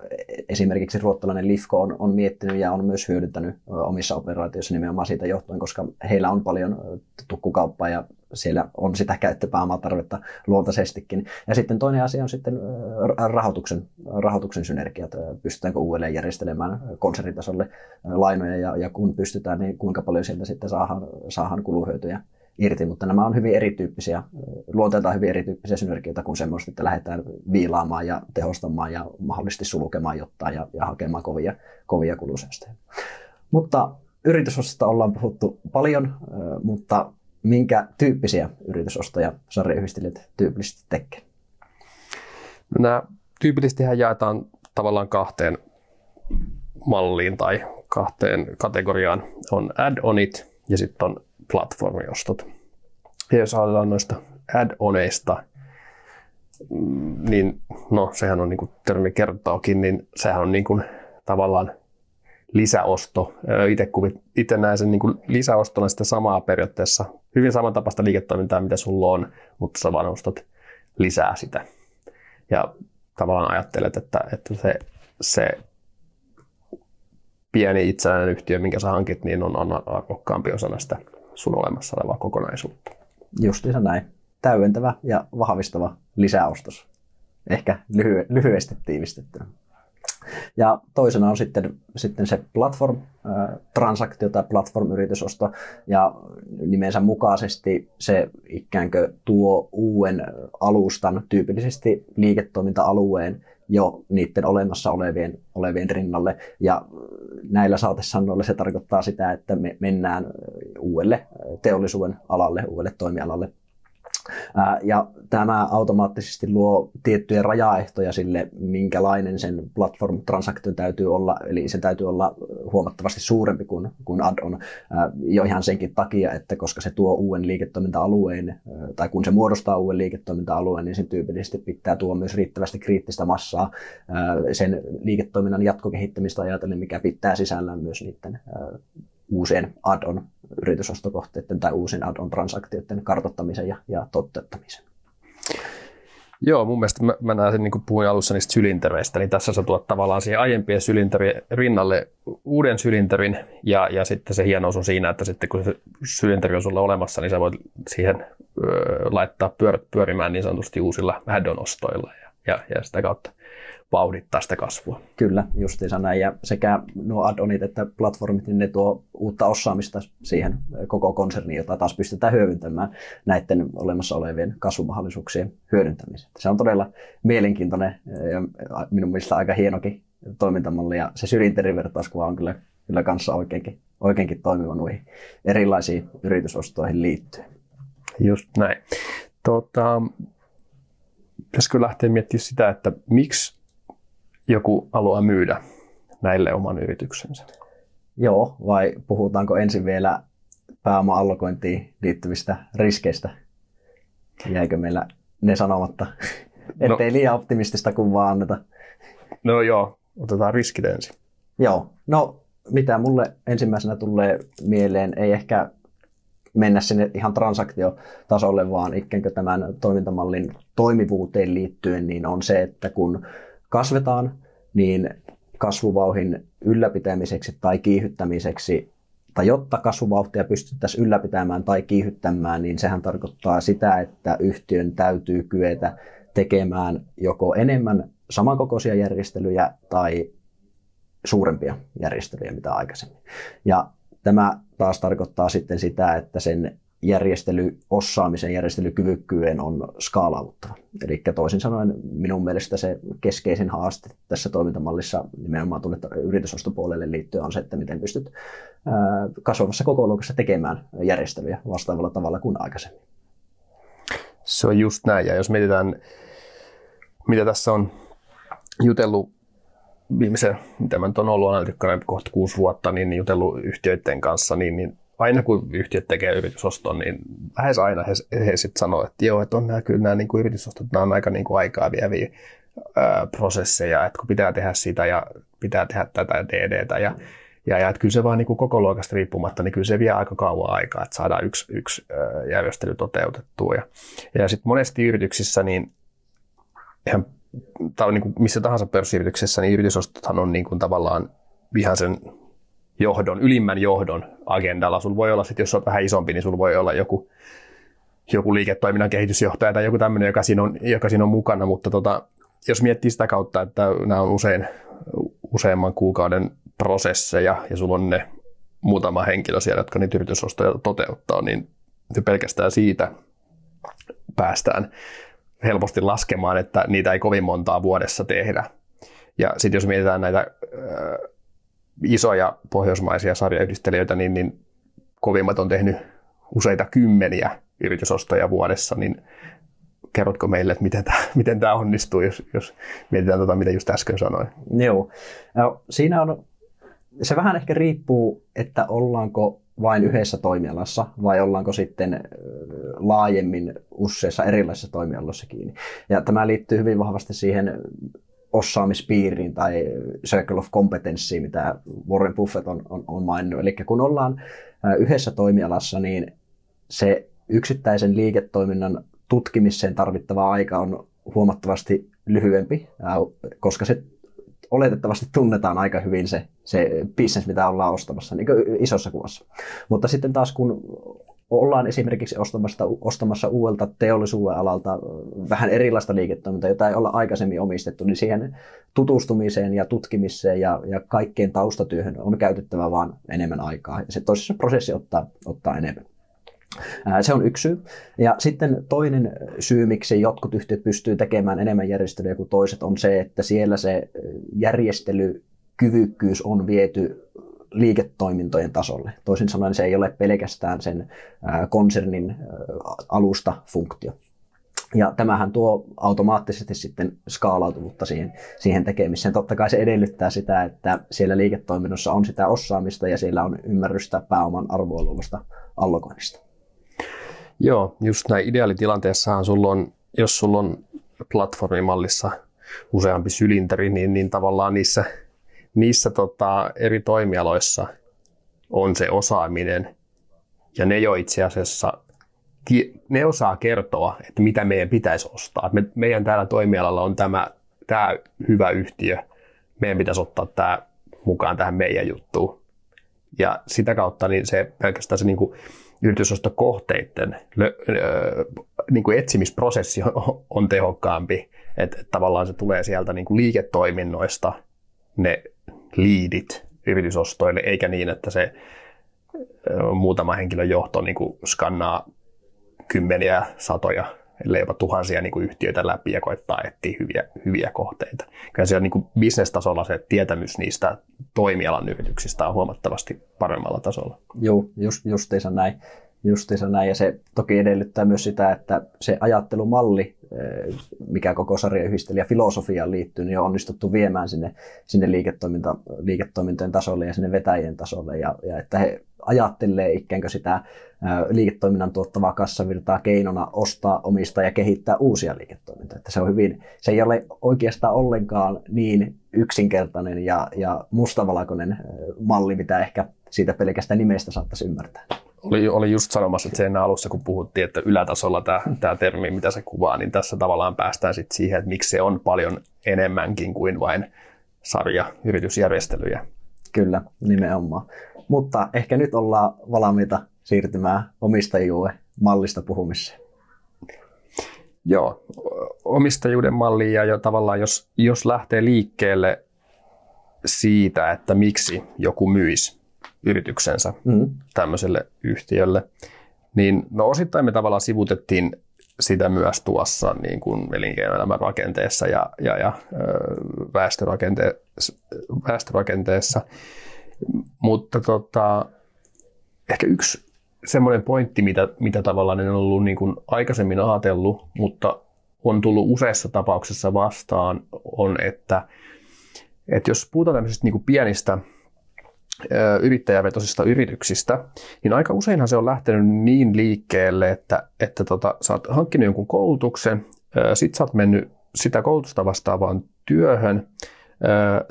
esimerkiksi ruottalainen Lifko on, on miettinyt ja on myös hyödyntänyt omissa operaatioissa nimenomaan siitä johtuen, koska heillä on paljon tukkukauppaa ja siellä on sitä tarvetta luontaisestikin. Ja sitten toinen asia on sitten rahoituksen, rahoituksen synergiat. Pystytäänkö uudelleen järjestelemään konsernitasolle lainoja ja, ja kun pystytään, niin kuinka paljon sieltä sitten saadaan, saadaan kuluhyötyjä irti, mutta nämä on hyvin erityyppisiä, luonteeltaan hyvin erityyppisiä synergioita kuin semmoista, että lähdetään viilaamaan ja tehostamaan ja mahdollisesti sulkemaan jotain ja, ja hakemaan kovia, kovia kulusäästöjä. Mutta yritysosasta ollaan puhuttu paljon, mutta minkä tyyppisiä yritysostoja sarjayhdistelijät tyypillisesti tekee? No nämä tyypillisesti jaetaan tavallaan kahteen malliin tai kahteen kategoriaan. On add-onit ja sitten on platformiostot. Ja jos aloitetaan noista add-oneista, mm, niin no sehän on niin kuin termi kertookin, niin sehän on niin kuin tavallaan lisäosto. Itse, näen sen niin lisäostona sitä samaa periaatteessa, hyvin samantapaista liiketoimintaa, mitä sulla on, mutta sä vaan ostat lisää sitä. Ja tavallaan ajattelet, että, että se, se pieni itsenäinen yhtiö, minkä sä hankit, niin on, on arvokkaampi osana sitä sun olemassa olevaa kokonaisuutta. Justiinsa näin. Täydentävä ja vahvistava lisäostos. Ehkä lyhy- lyhyesti tiivistettynä. Ja toisena on sitten, sitten se platform-transaktio tai platform-yritysosto, ja nimensä mukaisesti se ikään kuin tuo uuden alustan, tyypillisesti liiketoiminta-alueen, jo niiden olemassa olevien, olevien rinnalle. Ja näillä saatesanoilla se tarkoittaa sitä, että me mennään uudelle teollisuuden alalle, uudelle toimialalle ja tämä automaattisesti luo tiettyjä rajaehtoja sille, minkälainen sen platform-transaktion täytyy olla, eli se täytyy olla huomattavasti suurempi kuin, kuin add-on, jo ihan senkin takia, että koska se tuo uuden liiketoiminta-alueen, tai kun se muodostaa uuden liiketoiminta-alueen, niin sen tyypillisesti pitää tuo myös riittävästi kriittistä massaa sen liiketoiminnan jatkokehittämistä ajatellen, mikä pitää sisällään myös niiden uusien add-on yritysostokohteiden tai uusien add-on transaktioiden kartottamisen ja, ja toteuttamisen. Joo, mun mielestä mä, mä näen sen, niin kuin puhuin alussa niistä sylintereistä, niin tässä sä tuot tavallaan siihen aiempien sylinterien rinnalle uuden sylinterin, ja, ja sitten se hienous on siinä, että sitten kun se sylinteri on sulla olemassa, niin sä voit siihen ö, laittaa pyörät pyörimään niin sanotusti uusilla add-on-ostoilla, ja, ja, ja sitä kautta vauhdittaa sitä kasvua. Kyllä, justiinsa näin. Ja sekä nuo add-onit että platformit, niin ne tuo uutta osaamista siihen koko konserniin, jota taas pystytään hyödyntämään näiden olemassa olevien kasvumahdollisuuksien hyödyntämiseen. Se on todella mielenkiintoinen ja minun mielestä aika hienokin toimintamalli. Ja se sylinterivertauskuva on kyllä, kyllä kanssa oikeinkin, oikeinkin toimiva noihin erilaisiin yritysostoihin liittyen. Just näin. Tota, pitäisikö lähteä miettimään sitä, että miksi joku haluaa myydä näille oman yrityksensä. Joo, vai puhutaanko ensin vielä pääoma-allokointiin liittyvistä riskeistä. Jäikö meillä ne sanomatta? No. Ettei liian optimistista kuvaa anneta. No joo, otetaan riskit ensin. Joo, no mitä mulle ensimmäisenä tulee mieleen, ei ehkä mennä sinne ihan transaktiotasolle, vaan kuin tämän toimintamallin toimivuuteen liittyen, niin on se, että kun kasvetaan, niin kasvuvauhin ylläpitämiseksi tai kiihyttämiseksi, tai jotta kasvuvauhtia pystyttäisiin ylläpitämään tai kiihyttämään, niin sehän tarkoittaa sitä, että yhtiön täytyy kyetä tekemään joko enemmän samankokoisia järjestelyjä tai suurempia järjestelyjä mitä aikaisemmin. Ja tämä taas tarkoittaa sitten sitä, että sen järjestelyosaamisen, järjestelykyvykkyyden on skaalauttava. Eli toisin sanoen minun mielestä se keskeisin haaste tässä toimintamallissa nimenomaan tuonne yritysostopuolelle liittyen on se, että miten pystyt kasvavassa kokoluokassa tekemään järjestelyjä vastaavalla tavalla kuin aikaisemmin. Se on just näin. Ja jos mietitään, mitä tässä on jutellut viimeisen, mitä mä nyt on ollut analytikkana kohta kuusi vuotta, niin jutellut yhtiöiden kanssa, niin, niin aina kun yhtiöt tekee yritysoston, niin lähes aina he, he sitten sanoo, että joo, että on nämä kyllä nämä niin kuin yritysostot, nämä on aika niin kuin aikaa vieviä ää, prosesseja, että kun pitää tehdä sitä ja pitää tehdä tätä DDtä ja ja, ja että kyllä se vaan niin kuin koko luokasta riippumatta, niin kyllä se vie aika kauan aikaa, että saadaan yksi, yksi järjestely toteutettua. Ja, ja sitten monesti yrityksissä, niin ihan, tai niin kuin missä tahansa pörssiyrityksessä, niin yritysostothan on niin kuin tavallaan ihan sen johdon, ylimmän johdon agendalla. Sulla voi olla sitten, jos on vähän isompi, niin sulla voi olla joku, joku liiketoiminnan kehitysjohtaja tai joku tämmöinen, joka siinä on, joka siinä on mukana, mutta tota, jos miettii sitä kautta, että nämä on usein useamman kuukauden prosesseja ja sulla on ne muutama henkilö siellä, jotka niitä yritysostoja toteuttaa, niin pelkästään siitä päästään helposti laskemaan, että niitä ei kovin montaa vuodessa tehdä. Ja sitten jos mietitään näitä isoja pohjoismaisia sarjayhdistelijöitä, niin, niin kovimmat on tehnyt useita kymmeniä yritysostoja vuodessa, niin kerrotko meille, että miten tämä, miten tämä onnistuu, jos, jos mietitään tota, mitä just äsken sanoin? Joo. No, siinä on, se vähän ehkä riippuu, että ollaanko vain yhdessä toimialassa vai ollaanko sitten laajemmin useissa erilaisissa toimialoissa kiinni. Ja tämä liittyy hyvin vahvasti siihen osaamispiiriin tai circle of competence, mitä Warren Buffett on, on, on maininnut. Eli kun ollaan yhdessä toimialassa, niin se yksittäisen liiketoiminnan tutkimiseen tarvittava aika on huomattavasti lyhyempi, koska se oletettavasti tunnetaan aika hyvin se, se business, mitä ollaan ostamassa niin isossa kuvassa. Mutta sitten taas kun ollaan esimerkiksi ostamassa, ostamassa uudelta teollisuuden alalta vähän erilaista liiketoimintaa, jota ei olla aikaisemmin omistettu, niin siihen tutustumiseen ja tutkimiseen ja, ja kaikkeen taustatyöhön on käytettävä vaan enemmän aikaa. Ja se toisessa prosessi ottaa, ottaa enemmän. Se on yksi syy. Ja sitten toinen syy, miksi jotkut yhtiöt pystyy tekemään enemmän järjestelyjä kuin toiset, on se, että siellä se järjestelykyvykkyys on viety liiketoimintojen tasolle. Toisin sanoen se ei ole pelkästään sen konsernin alusta funktio. Ja tämähän tuo automaattisesti sitten skaalautuvuutta siihen, siihen tekemiseen. Totta kai se edellyttää sitä, että siellä liiketoiminnassa on sitä osaamista ja siellä on ymmärrystä pääoman arvoa luovasta allokoinnista. Joo, just näin ideaalitilanteessahan sulla on, jos sulla on platformimallissa useampi sylinteri, niin, niin tavallaan niissä, niissä tota, eri toimialoissa on se osaaminen ja ne jo itse asiassa ne osaa kertoa, että mitä meidän pitäisi ostaa. Me, meidän täällä toimialalla on tämä, tämä hyvä yhtiö, meidän pitäisi ottaa tämä mukaan tähän meidän juttuun. Ja sitä kautta niin se pelkästään se niin kuin yritysostokohteiden niin kuin etsimisprosessi on, on tehokkaampi. Että et tavallaan se tulee sieltä niin kuin liiketoiminnoista ne liidit yritysostoille, eikä niin, että se muutama henkilön johto niin kuin skannaa kymmeniä, satoja, ellei jopa tuhansia niin kuin yhtiöitä läpi ja koittaa etsiä hyviä, hyviä kohteita. Kyllä siellä niin kuin bisnestasolla se tietämys niistä toimialan yrityksistä on huomattavasti paremmalla tasolla. Joo, just, justiinsa näin. Justiinsa näin. Ja se toki edellyttää myös sitä, että se ajattelumalli, eh, mikä koko sarjayhdistelijä filosofiaan liittyy, niin on onnistuttu viemään sinne, sinne liiketoiminta, liiketoimintojen tasolle ja sinne vetäjien tasolle. Ja, ja että he ajattelee ikään kuin sitä liiketoiminnan tuottavaa kassavirtaa keinona ostaa, omistaa ja kehittää uusia liiketoimintoja. Että se, on hyvin, se ei ole oikeastaan ollenkaan niin yksinkertainen ja, ja mustavalkoinen malli, mitä ehkä siitä pelkästään nimestä saattaisi ymmärtää. Oli, oli just sanomassa, että sen alussa, kun puhuttiin, että ylätasolla tämä, tämä termi, mitä se kuvaa, niin tässä tavallaan päästään sitten siihen, että miksi se on paljon enemmänkin kuin vain sarja yritysjärjestelyjä. Kyllä, nimenomaan. Mutta ehkä nyt ollaan valmiita siirtymään omistajuuden mallista puhumiseen. Joo, omistajuuden malli ja jo tavallaan jos, jos lähtee liikkeelle siitä, että miksi joku myisi yrityksensä mm. tämmöiselle yhtiölle, niin no osittain me tavallaan sivutettiin sitä myös tuossa niin kuin elinkeinoelämän rakenteessa ja, ja, ja väestörakente, väestörakenteessa. Mutta tota, ehkä yksi semmoinen pointti, mitä, mitä tavallaan en ollut niin kuin aikaisemmin ajatellut, mutta on tullut useissa tapauksissa vastaan, on, että, että jos puhutaan tämmöisistä niin kuin pienistä yrittäjävetoisista yrityksistä, niin aika useinhan se on lähtenyt niin liikkeelle, että, että tota, sä oot hankkinut jonkun koulutuksen, sit sä oot mennyt sitä koulutusta vastaavaan työhön,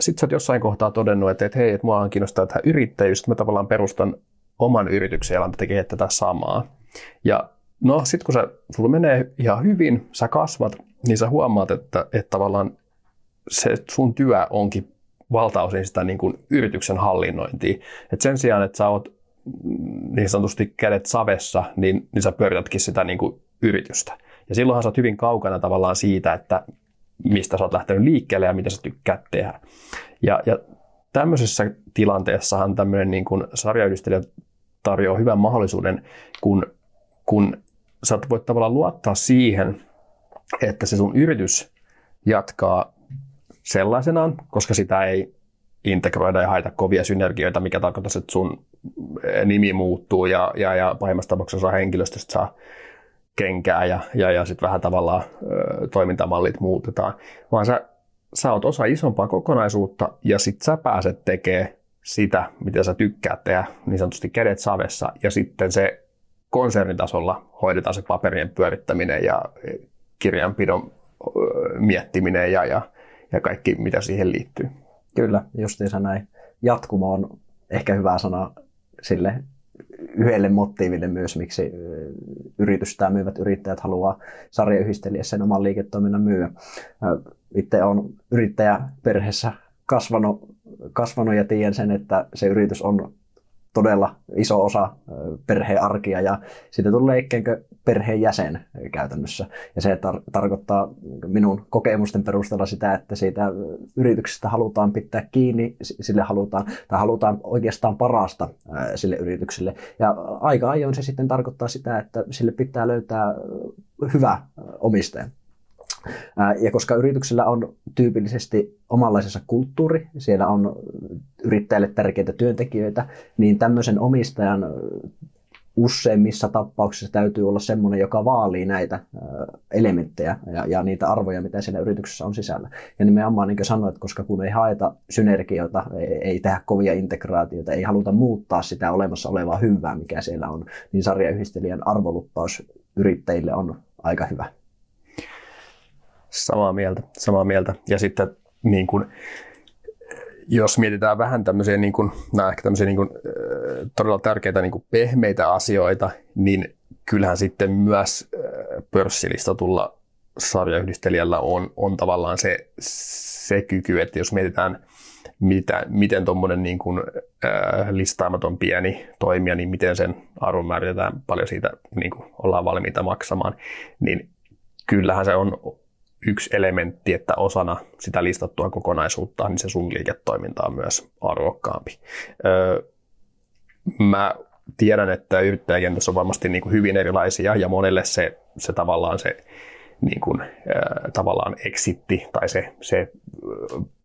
sitten sä oot jossain kohtaa todennut, että, että hei, että mua kiinnostaa tähän yrittäjyys, mä tavallaan perustan oman yrityksen ja alan tekee tätä samaa. Ja no sitten kun sä, sulla menee ihan hyvin, sä kasvat, niin sä huomaat, että, että tavallaan se sun työ onkin valtaosin sitä niin kuin yrityksen hallinnointia. Et sen sijaan, että sä oot niin sanotusti kädet savessa, niin, niin sä pyöritätkin sitä niin kuin yritystä. Ja silloinhan sä oot hyvin kaukana tavallaan siitä, että mistä sä oot lähtenyt liikkeelle ja mitä sä tykkäät tehdä. Ja, ja tämmöisessä tilanteessahan tämmöinen niin kuin sarjayhdistelijä tarjoaa hyvän mahdollisuuden, kun, kun sä voit tavallaan luottaa siihen, että se sun yritys jatkaa sellaisenaan, koska sitä ei integroida ja haeta kovia synergioita, mikä tarkoittaa, että sun nimi muuttuu ja, ja, ja pahimmassa tapauksessa henkilöstöstä saa kenkää ja, ja, ja sitten vähän tavallaan ö, toimintamallit muutetaan, vaan sä, sä oot osa isompaa kokonaisuutta ja sitten sä pääset tekemään sitä, mitä sä tykkäät tehdä, niin sanotusti kädet savessa, ja sitten se konsernitasolla hoidetaan se paperien pyörittäminen ja kirjanpidon miettiminen ja, ja, ja kaikki, mitä siihen liittyy. Kyllä, justiinsa näin. Jatkumo on ehkä hyvä sana sille yhdelle motiiville myös, miksi yritystä myyvät yrittäjät haluaa sarjayhdistelijä sen oman liiketoiminnan myyä. Itse on yrittäjäperheessä kasvanut, kasvanut ja tiedän sen, että se yritys on todella iso osa perheen arkia ja siitä tulee ikäänkö perheen jäsen käytännössä. Ja se tar- tarkoittaa minun kokemusten perusteella sitä, että siitä yrityksestä halutaan pitää kiinni, sille halutaan, tai halutaan oikeastaan parasta sille yritykselle. Ja aika ajoin se sitten tarkoittaa sitä, että sille pitää löytää hyvä omistaja. Ja koska yrityksellä on tyypillisesti omanlaisensa kulttuuri, siellä on yrittäjille tärkeitä työntekijöitä, niin tämmöisen omistajan useimmissa tapauksissa täytyy olla semmoinen, joka vaalii näitä elementtejä ja, ja niitä arvoja, mitä siinä yrityksessä on sisällä. Ja nimenomaan niin kuin sanoit, koska kun ei haeta synergioita, ei, ei tehdä kovia integraatioita, ei haluta muuttaa sitä olemassa olevaa hyvää, mikä siellä on, niin sarjayhdistelijän arvoluppaus yrittäjille on aika hyvä. Samaa mieltä, samaa mieltä. Ja sitten niin kuin, jos mietitään vähän tämmöisiä, niin kuin, nämä ehkä tämmöisiä niin kuin, todella tärkeitä niin kuin pehmeitä asioita, niin kyllähän sitten myös pörssilistatulla sarjayhdistelijällä on, on tavallaan se, se kyky, että jos mietitään, mitä, miten tuommoinen niin kuin, äh, listaamaton pieni toimija, niin miten sen arvon määritetään, paljon siitä niin kuin ollaan valmiita maksamaan, niin kyllähän se on yksi elementti, että osana sitä listattua kokonaisuutta, niin se sun liiketoiminta on myös arvokkaampi. Öö, mä tiedän, että yrittäjäkentässä on varmasti niin kuin hyvin erilaisia ja monelle se, se tavallaan se niin kuin, äh, tavallaan exitti tai se, se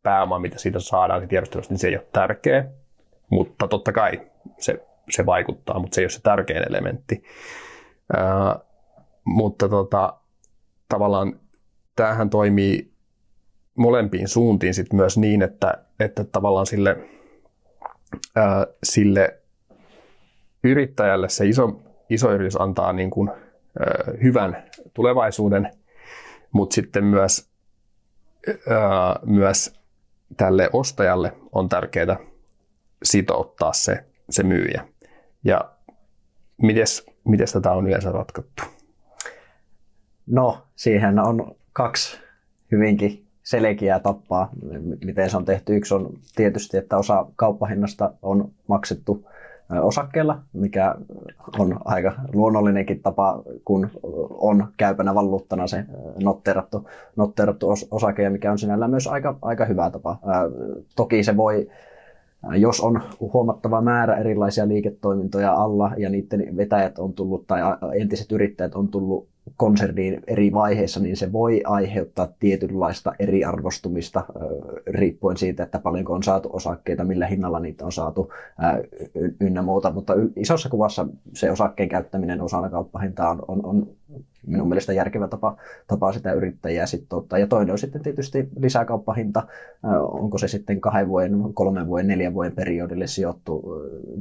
pääoma, mitä siitä saadaan tiedustelusta, niin se ei ole tärkeä. Mutta totta kai se se vaikuttaa, mutta se ei ole se tärkein elementti. Ää, mutta tota, tavallaan tämähän toimii molempiin suuntiin sit myös niin, että, että tavallaan sille, ää, sille yrittäjälle se iso, iso yritys antaa niin kuin, ää, hyvän tulevaisuuden, mutta sitten myös, ää, myös tälle ostajalle on tärkeää sitouttaa se, se myyjä. Ja mites tätä on yleensä ratkottu? No, siihen on kaksi hyvinkin selkeää tappaa, miten se on tehty. Yksi on tietysti, että osa kauppahinnasta on maksettu osakkeella, mikä on aika luonnollinenkin tapa, kun on käypänä valuuttana se notteerattu, notteerattu osake, mikä on sinällään myös aika, aika hyvä tapa. Toki se voi jos on huomattava määrä erilaisia liiketoimintoja alla ja niiden vetäjät on tullut tai entiset yrittäjät on tullut konserniin eri vaiheissa, niin se voi aiheuttaa tietynlaista eriarvostumista riippuen siitä, että paljonko on saatu osakkeita, millä hinnalla niitä on saatu ynnä muuta. Mutta isossa kuvassa se osakkeen käyttäminen osana kauppahintaa on, on, on minun mielestä järkevä tapa, tapa sitä yrittäjää sitten ottaa. Ja toinen on sitten tietysti lisäkauppahinta, onko se sitten kahden vuoden, kolmen vuoden, neljän vuoden periodille sijoittu.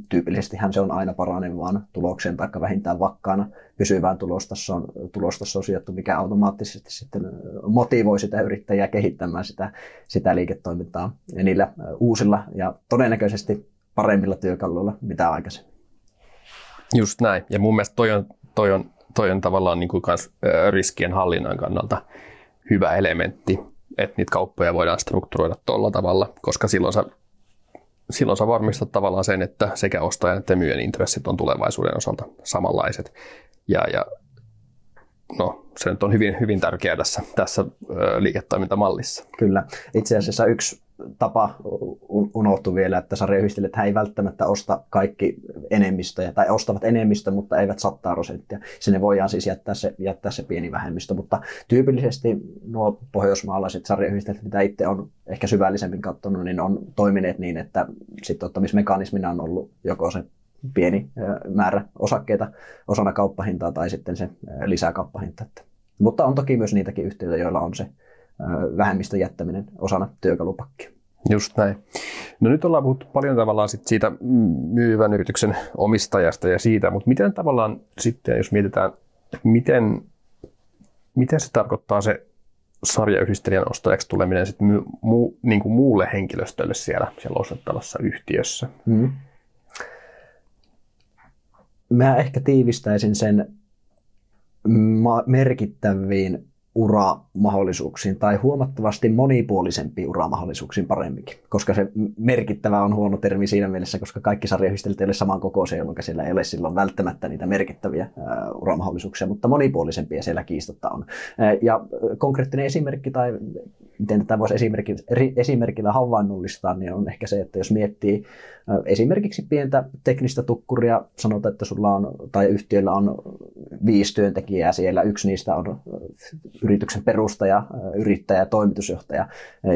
Tyypillisestihän se on aina paranevaan tulokseen tai vähintään vakkaana pysyvään tulostasoon, tulostasoon sijoittu, mikä automaattisesti sitten motivoi sitä yrittäjää kehittämään sitä, sitä liiketoimintaa ja niillä uusilla ja todennäköisesti paremmilla työkaluilla mitä aikaisemmin. Just näin. Ja mun mielestä toi on, toi on toi on tavallaan niin kuin kans, riskien hallinnan kannalta hyvä elementti, että niitä kauppoja voidaan strukturoida tuolla tavalla, koska silloin sä, silloin sä varmistat tavallaan sen, että sekä ostajan että myyjän intressit on tulevaisuuden osalta samanlaiset. Ja, ja no, se nyt on hyvin, hyvin tärkeää tässä, tässä liiketoimintamallissa. Kyllä. Itse asiassa yksi tapa unohtui vielä, että sarjayhdistelijät ei välttämättä osta kaikki enemmistöjä, tai ostavat enemmistö, mutta eivät 100 prosenttia. Sinne voidaan siis jättää se, jättää se pieni vähemmistö, mutta tyypillisesti nuo pohjoismaalaiset sarjayhdistelijät, mitä itse on ehkä syvällisemmin katsonut, niin on toimineet niin, että ottamismekanismina on ollut joko se pieni määrä osakkeita osana kauppahintaa tai sitten se lisäkauppahinta. Mutta on toki myös niitäkin yhtiöitä, joilla on se vähemmistön jättäminen osana työkalupakkia. Just näin. No nyt ollaan puhuttu paljon tavallaan sit siitä myyvän yrityksen omistajasta ja siitä, mutta miten tavallaan sitten, jos mietitään, miten, miten se tarkoittaa se sarjayhdistelijän ostajaksi tuleminen sit my, mu, niin kuin muulle henkilöstölle siellä, siellä ostettavassa yhtiössä? Hmm. Mä ehkä tiivistäisin sen merkittäviin uramahdollisuuksiin tai huomattavasti monipuolisempiin uramahdollisuuksiin paremminkin, koska se merkittävä on huono termi siinä mielessä, koska kaikki sarjayhdistelijät ei ole saman kokoisia, jolloin siellä ei ole silloin välttämättä niitä merkittäviä uramahdollisuuksia, mutta monipuolisempia siellä kiistatta on. Ja konkreettinen esimerkki tai miten tätä voisi esimerkillä havainnollistaa, niin on ehkä se, että jos miettii esimerkiksi pientä teknistä tukkuria, sanotaan, että sulla on, tai yhtiöllä on viisi työntekijää siellä, yksi niistä on yrityksen perustaja, yrittäjä ja toimitusjohtaja,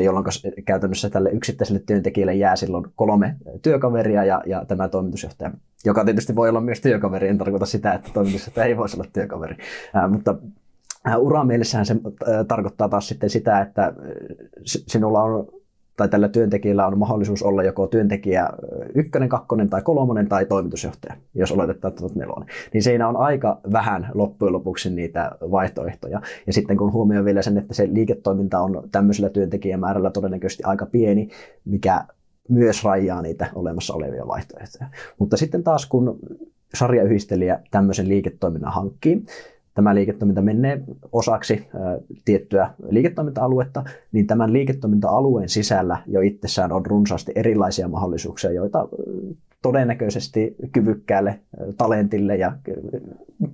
jolloin käytännössä tälle yksittäiselle työntekijälle jää silloin kolme työkaveria ja, ja tämä toimitusjohtaja, joka tietysti voi olla myös työkaveri, en tarkoita sitä, että toimitusjohtaja ei voisi olla työkaveri, mutta Uramielessähän se tarkoittaa taas sitten sitä, että sinulla on tai tällä työntekijällä on mahdollisuus olla joko työntekijä ykkönen, kakkonen tai kolmonen tai toimitusjohtaja, jos oletetaan, että olet nelonen. Niin siinä on aika vähän loppujen lopuksi niitä vaihtoehtoja. Ja sitten kun huomioon vielä sen, että se liiketoiminta on tämmöisellä työntekijämäärällä todennäköisesti aika pieni, mikä myös rajaa niitä olemassa olevia vaihtoehtoja. Mutta sitten taas kun sarjayhdistelijä tämmöisen liiketoiminnan hankkii, tämä liiketoiminta menee osaksi tiettyä liiketoiminta-aluetta, niin tämän liiketoiminta-alueen sisällä jo itsessään on runsaasti erilaisia mahdollisuuksia, joita todennäköisesti kyvykkäälle talentille ja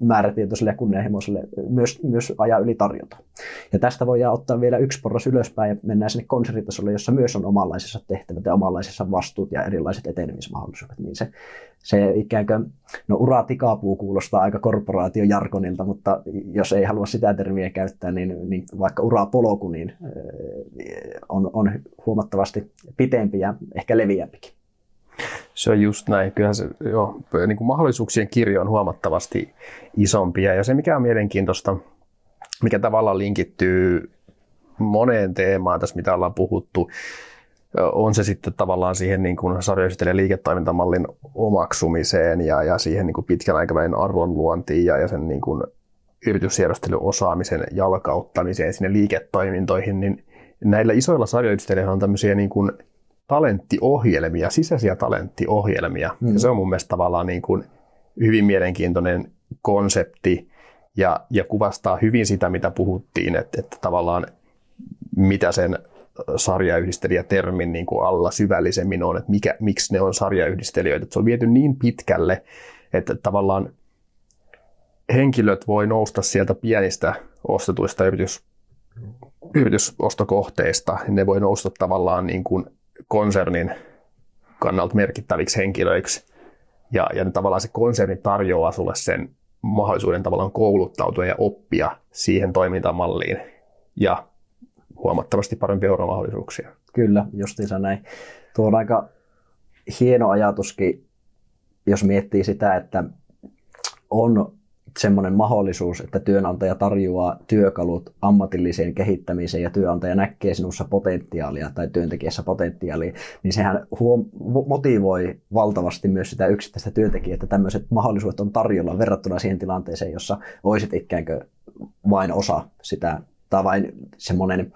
määrätietoiselle ja kunnianhimoiselle myös, myös ajaa yli tarjota. Ja tästä voidaan ottaa vielä yksi porras ylöspäin ja mennään sinne konsernitasolle, jossa myös on omanlaisissa tehtävät ja omanlaisissa vastuut ja erilaiset etenemismahdollisuudet. Niin se, se ikään kuin, no ura tikapuu kuulostaa aika korporaatiojarkonilta, mutta jos ei halua sitä termiä käyttää, niin, niin vaikka urapolku niin, on, on huomattavasti pitempi ja ehkä leviämpikin. Se on just näin. Kyllähän se, joo, niin kuin mahdollisuuksien kirjo on huomattavasti isompia. Ja se, mikä on mielenkiintoista, mikä tavallaan linkittyy moneen teemaan tässä, mitä ollaan puhuttu, on se sitten tavallaan siihen niin kuin sarjoyhteilijän liiketoimintamallin omaksumiseen ja, ja siihen niin kuin pitkän aikavälin arvonluontiin ja, ja sen niin kuin yritysjärjestelyosaamisen jalkauttamiseen sinne liiketoimintoihin, niin näillä isoilla sarjoyhtiöillä on tämmöisiä niin kuin talenttiohjelmia, sisäisiä talenttiohjelmia. Mm. Ja se on mun mielestä tavallaan niin kuin hyvin mielenkiintoinen konsepti ja, ja kuvastaa hyvin sitä, mitä puhuttiin, että, että tavallaan mitä sen sarjayhdistelijätermin niin kuin alla syvällisemmin on, että mikä, miksi ne on sarjayhdistelijöitä. Se on viety niin pitkälle, että tavallaan henkilöt voi nousta sieltä pienistä ostetuista yritys, yritysostokohteista, niin ne voi nousta tavallaan niin kuin konsernin kannalta merkittäviksi henkilöiksi. Ja, ja tavallaan se konserni tarjoaa sulle sen mahdollisuuden tavallaan kouluttautua ja oppia siihen toimintamalliin ja huomattavasti parempia euromahdollisuuksia. Kyllä, justiinsa näin. Tuo on aika hieno ajatuskin, jos miettii sitä, että on semmoinen mahdollisuus, että työnantaja tarjoaa työkalut ammatilliseen kehittämiseen ja työnantaja näkee sinussa potentiaalia tai työntekijässä potentiaalia, niin sehän huom- motivoi valtavasti myös sitä yksittäistä työntekijää, että tämmöiset mahdollisuudet on tarjolla verrattuna siihen tilanteeseen, jossa olisit ikään kuin vain osa sitä, tai vain semmoinen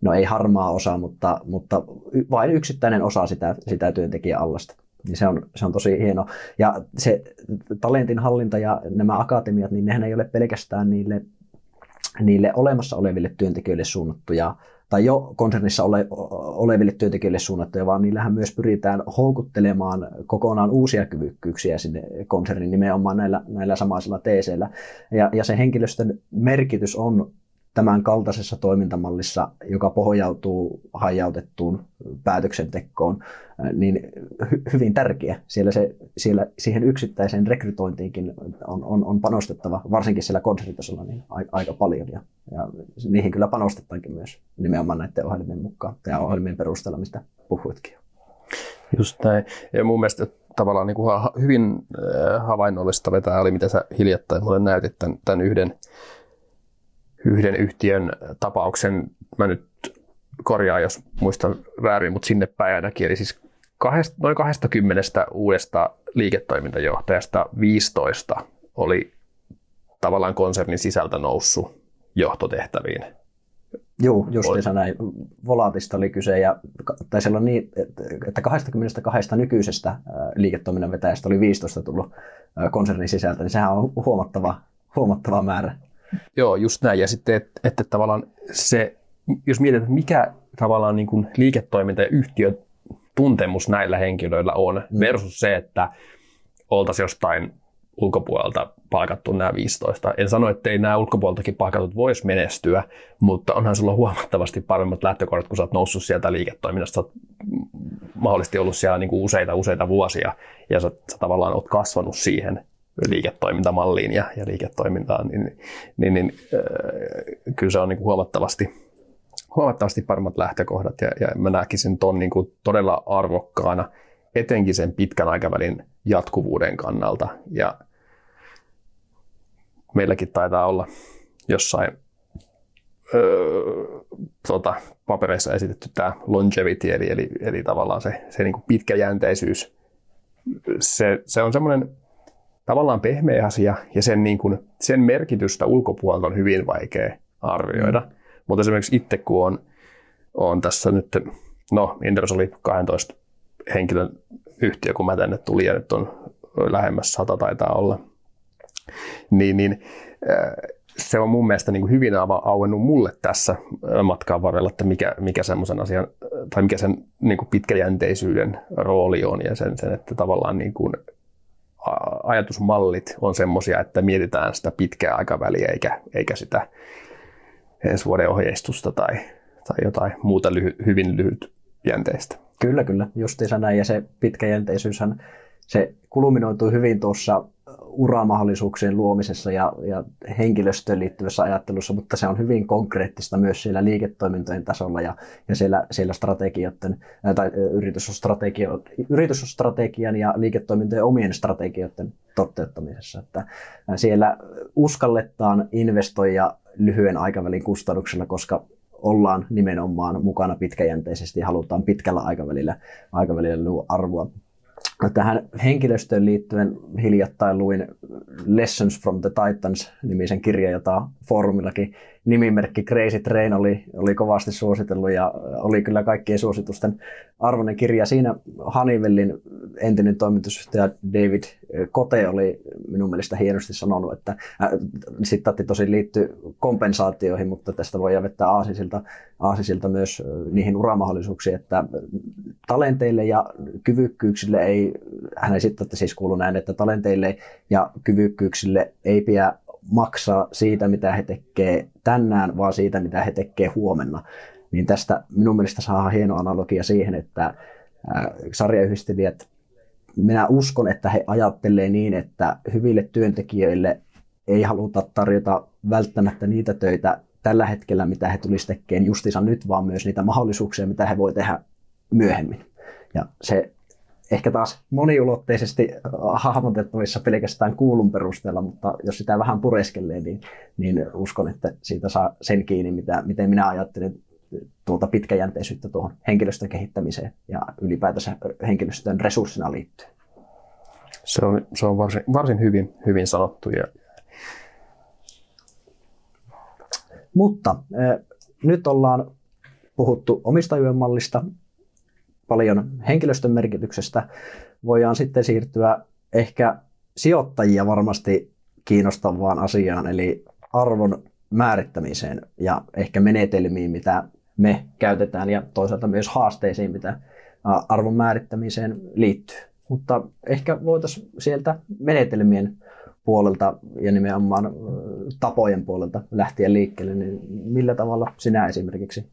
no ei harmaa osa, mutta, mutta vain yksittäinen osa sitä, sitä työntekijän allasta. Niin se on, se on tosi hieno. Ja se talentin hallinta ja nämä akatemiat, niin nehän ei ole pelkästään niille, niille olemassa oleville työntekijöille suunnattuja tai jo konsernissa ole, oleville työntekijöille suunnattuja, vaan niillähän myös pyritään houkuttelemaan kokonaan uusia kyvykkyyksiä sinne konsernin nimenomaan näillä, näillä samaisilla teeseillä. Ja, ja se henkilöstön merkitys on tämän kaltaisessa toimintamallissa, joka pohjautuu hajautettuun päätöksentekoon, niin hy- hyvin tärkeä. Siellä, se, siellä siihen yksittäiseen rekrytointiinkin on, on, on panostettava, varsinkin siellä konsernitasolla, niin a, aika paljon. Ja, ja niihin kyllä panostetaankin myös nimenomaan näiden ohjelmien mukaan ja ohjelmien perusteella, mistä puhuitkin. Just näin. Ja mun mielestä tavallaan niin kuin hyvin havainnollista vetää oli, mitä sä hiljattain mulle näytit tämän, tämän yhden yhden yhtiön tapauksen, mä nyt korjaan, jos muistan väärin, mutta sinne päin ainakin, eli siis kahdesta, noin 20 uudesta liiketoimintajohtajasta 15 oli tavallaan konsernin sisältä noussut johtotehtäviin. Joo, justiinsa näin. Volaatista oli kyse, ja, tai siellä on niin, että 22 nykyisestä liiketoiminnan vetäjästä oli 15 tullut konsernin sisältä, niin sehän on huomattava, huomattava määrä. Joo, just näin. Ja sitten, että, että tavallaan se, jos mietitään, että mikä tavallaan niin kuin liiketoiminta ja yhtiö tuntemus näillä henkilöillä on, mm. versus se, että oltaisiin jostain ulkopuolelta palkattu nämä 15. En sano, että ei nämä ulkopuoleltakin palkatut voisi menestyä, mutta onhan sulla huomattavasti paremmat lähtökohdat, kun sä oot noussut sieltä liiketoiminnasta. Sä oot mahdollisesti ollut siellä niin kuin useita, useita vuosia ja sä, sä tavallaan oot kasvanut siihen liiketoimintamalliin ja, ja liiketoimintaan, niin, niin, niin äh, kyllä se on niin kuin huomattavasti, huomattavasti paremmat lähtökohdat ja, ja mä näkisin ton niin kuin todella arvokkaana, etenkin sen pitkän aikavälin jatkuvuuden kannalta ja meilläkin taitaa olla jossain öö, tota, papereissa esitetty tämä longevity, eli, eli, eli tavallaan se, se niin kuin pitkäjänteisyys. Se, se on semmoinen tavallaan pehmeä asia ja sen, niin kuin, sen merkitystä ulkopuolelta on hyvin vaikea arvioida. Mm. Mutta esimerkiksi itse kun on, on tässä nyt, no Inderos oli 12 henkilön yhtiö, kun mä tänne tulin ja nyt on lähemmäs 100 taitaa olla, niin, niin äh, se on mun mielestä niin kuin hyvin auennut mulle tässä matkan varrella, että mikä, mikä semmoisen asian, tai mikä sen niin kuin pitkäjänteisyyden rooli on ja sen, sen että tavallaan niin kuin ajatusmallit on semmoisia, että mietitään sitä pitkää aikaväliä eikä, eikä sitä ensi vuoden ohjeistusta tai, tai jotain muuta lyhy, hyvin lyhytjänteistä. Kyllä, kyllä, justiinsa näin. Ja se pitkäjänteisyyshän, se kulminoituu hyvin tuossa uramahdollisuuksien luomisessa ja, ja henkilöstöön liittyvässä ajattelussa, mutta se on hyvin konkreettista myös siellä liiketoimintojen tasolla ja, ja siellä, siellä strategioiden, tai yritysstrategio, yritysstrategian ja liiketoimintojen omien strategioiden toteuttamisessa. Että siellä uskalletaan investoida lyhyen aikavälin kustannuksella, koska ollaan nimenomaan mukana pitkäjänteisesti ja halutaan pitkällä aikavälillä, aikavälillä luo arvoa. Tähän henkilöstöön liittyen hiljattain luin Lessons from the Titans-nimisen kirjan, jota foorumillakin nimimerkki Crazy Train oli, oli kovasti suositellut ja oli kyllä kaikkien suositusten arvoinen kirja. Siinä Honeywellin entinen toimitusjohtaja David Kote oli minun mielestä hienosti sanonut, että äh, sitaatti tosi liittyy kompensaatioihin, mutta tästä voi vettää aasisilta, aasisilta myös äh, niihin uramahdollisuuksiin, että talenteille ja kyvykkyyksille ei, hän sitten siis kuuluu näin, että talenteille ja kyvykkyyksille ei pidä maksaa siitä, mitä he tekee tänään, vaan siitä, mitä he tekee huomenna. Niin tästä minun mielestä saa hieno analogia siihen, että sarjayhdistelijät, minä uskon, että he ajattelee niin, että hyville työntekijöille ei haluta tarjota välttämättä niitä töitä tällä hetkellä, mitä he tulisivat tekemään justiinsa nyt, vaan myös niitä mahdollisuuksia, mitä he voi tehdä myöhemmin. Ja se ehkä taas moniulotteisesti hahmotettavissa pelkästään kuulun perusteella, mutta jos sitä vähän pureskelee, niin, niin uskon, että siitä saa sen kiinni, mitä, miten minä ajattelen tuota pitkäjänteisyyttä tuohon henkilöstön kehittämiseen ja ylipäätänsä henkilöstön resurssina liittyen. Se on, se on varsin, varsin hyvin, hyvin sanottu. Ja... Mutta äh, nyt ollaan puhuttu omistajuuden mallista, paljon henkilöstön merkityksestä, voidaan sitten siirtyä ehkä sijoittajia varmasti kiinnostavaan asiaan, eli arvon määrittämiseen ja ehkä menetelmiin, mitä me käytetään ja toisaalta myös haasteisiin, mitä arvon määrittämiseen liittyy. Mutta ehkä voitaisiin sieltä menetelmien puolelta ja nimenomaan tapojen puolelta lähteä liikkeelle, niin millä tavalla sinä esimerkiksi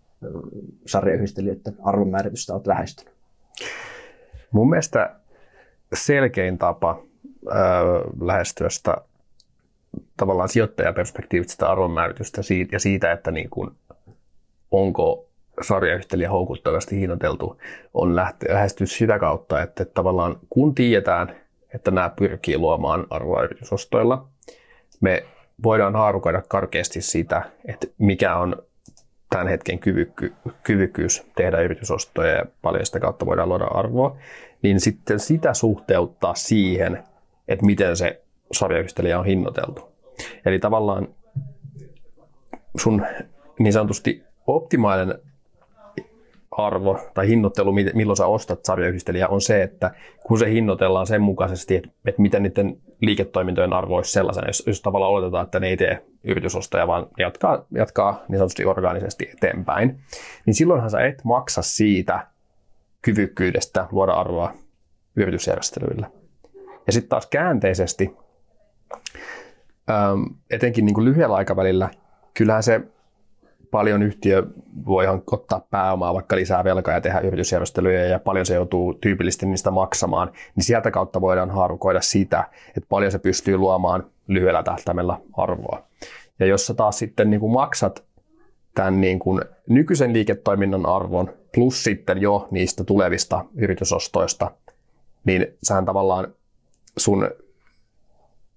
sarjayhdistelijöiden arvonmääritystä olet lähestynyt? Mun mielestä selkein tapa ö, lähestyä sitä tavallaan sijoittajaperspektiivistä sitä arvonmääritystä siitä, ja siitä, että niin kuin, onko sarjayhtelijä houkuttavasti hinnoiteltu, on lähteä lähestyä sitä kautta, että tavallaan kun tiedetään, että nämä pyrkii luomaan arvoa yritysostoilla, me voidaan haarukoida karkeasti sitä, että mikä on tämän hetken kyvykky, kyvykkyys tehdä yritysostoja ja paljon sitä kautta voidaan luoda arvoa, niin sitten sitä suhteuttaa siihen, että miten se sarjayhdistelijä on hinnoiteltu. Eli tavallaan sun niin sanotusti optimaalinen arvo tai hinnoittelu, milloin sä ostat sarjayhdistelijä, on se, että kun se hinnoitellaan sen mukaisesti, että, että miten niiden liiketoimintojen arvo olisi sellaisena, jos, jos tavallaan oletetaan, että ne ei tee yritysostoja, vaan jatkaa, jatkaa niin sanotusti orgaanisesti eteenpäin, niin silloinhan sä et maksa siitä kyvykkyydestä luoda arvoa yritysjärjestelyillä. Ja sitten taas käänteisesti, etenkin niin kuin lyhyellä aikavälillä, kyllähän se paljon yhtiö voi ottaa pääomaa, vaikka lisää velkaa ja tehdä yritysjärjestelyjä ja paljon se joutuu tyypillisesti niistä maksamaan, niin sieltä kautta voidaan haarukoida sitä, että paljon se pystyy luomaan lyhyellä tähtäimellä arvoa. Ja jos sä taas sitten niin kuin maksat tämän niin kuin nykyisen liiketoiminnan arvon plus sitten jo niistä tulevista yritysostoista, niin sähän tavallaan sun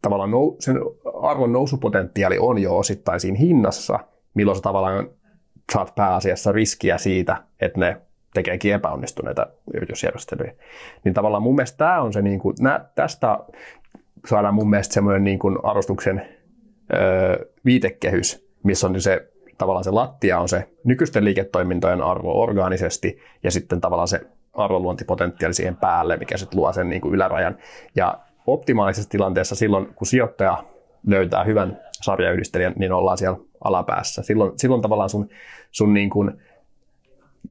tavallaan nou, sen arvon nousupotentiaali on jo osittain siinä hinnassa – milloin sä tavallaan saat pääasiassa riskiä siitä, että ne tekeekin epäonnistuneita yritysjärjestelyjä. Niin tavallaan mun mielestä tämä on se, niin kuin, nä, tästä saadaan mun mielestä semmoinen niin kuin arvostuksen ö, viitekehys, missä on se tavallaan se lattia on se nykyisten liiketoimintojen arvo orgaanisesti ja sitten tavallaan se arvonluontipotentiaali siihen päälle, mikä sitten luo sen niin kuin ylärajan. Ja optimaalisessa tilanteessa silloin, kun sijoittaja löytää hyvän sarjayhdistelijän, niin ollaan siellä alapäässä. Silloin, silloin tavallaan sun, sun niin kuin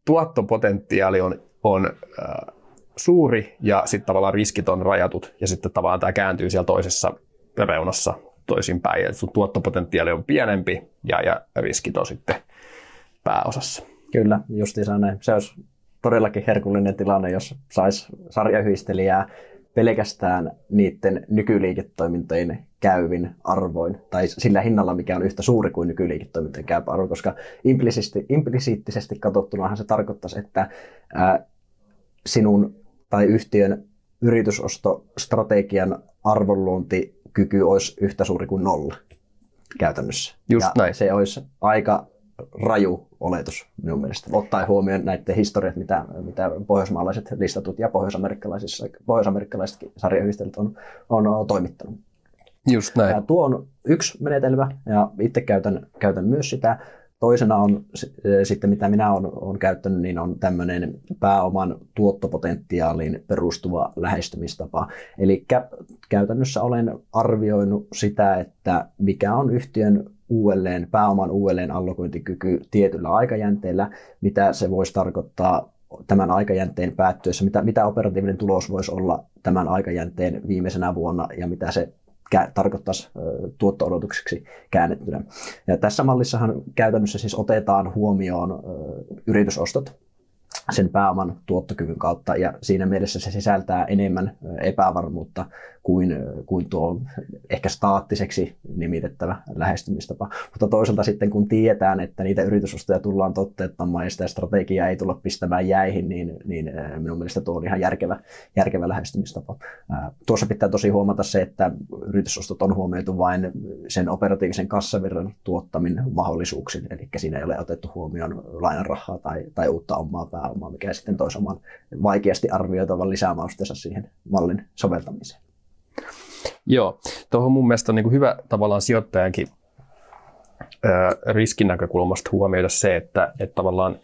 tuottopotentiaali on, on äh, suuri ja sitten tavallaan riskit on rajatut ja sitten tavallaan tämä kääntyy siellä toisessa reunassa toisinpäin ja sun tuottopotentiaali on pienempi ja, ja riskit on sitten pääosassa. Kyllä, justiinsa näin. Se olisi todellakin herkullinen tilanne, jos saisi sarjayhdistelijää pelkästään niiden nykyliiketoimintojen käyvin arvoin, tai sillä hinnalla, mikä on yhtä suuri kuin nykyliiketoimintojen käypä arvo, koska implisiittisesti, implisiittisesti katsottunahan se tarkoittaisi, että ää, sinun tai yhtiön yritysostostrategian arvonluontikyky olisi yhtä suuri kuin nolla käytännössä. Just ja näin. se olisi aika raju oletus minun mielestä, ottaen huomioon näiden historiat, mitä, mitä pohjoismaalaiset listatut ja pohjoisamerikkalaisissa, pohjoisamerikkalaiset sarjayhdistelyt on, on toimittanut. Just näin. Ja tuo on yksi menetelmä ja itse käytän, käytän myös sitä. Toisena on sitten, mitä minä olen, olen käyttänyt, niin on tämmöinen pääoman tuottopotentiaaliin perustuva lähestymistapa. Eli käytännössä olen arvioinut sitä, että mikä on yhtiön uudelleen, pääoman uudelleen allokointikyky tietyllä aikajänteellä, mitä se voisi tarkoittaa tämän aikajänteen päättyessä, mitä, mitä operatiivinen tulos voisi olla tämän aikajänteen viimeisenä vuonna ja mitä se tarkoittaisi tuotto-odotukseksi käännettynä. Ja tässä mallissahan käytännössä siis otetaan huomioon yritysostot sen pääoman tuottokyvyn kautta ja siinä mielessä se sisältää enemmän epävarmuutta kuin, kuin tuo ehkä staattiseksi nimitettävä lähestymistapa. Mutta toisaalta sitten kun tiedetään, että niitä yritysostoja tullaan toteuttamaan ja sitä strategiaa ei tulla pistämään jäihin, niin, niin minun mielestä tuo on ihan järkevä, järkevä lähestymistapa. Tuossa pitää tosi huomata se, että yritysostot on huomioitu vain sen operatiivisen kassavirran tuottamin mahdollisuuksin, eli siinä ei ole otettu huomioon lainarahaa tai, tai uutta omaa pääomaa, mikä sitten toisi oman vaikeasti arvioitavan lisämausteensa siihen mallin soveltamiseen. Joo, tuohon mun mielestä on niin kuin hyvä tavallaan sijoittajankin riskin näkökulmasta huomioida se, että, että tavallaan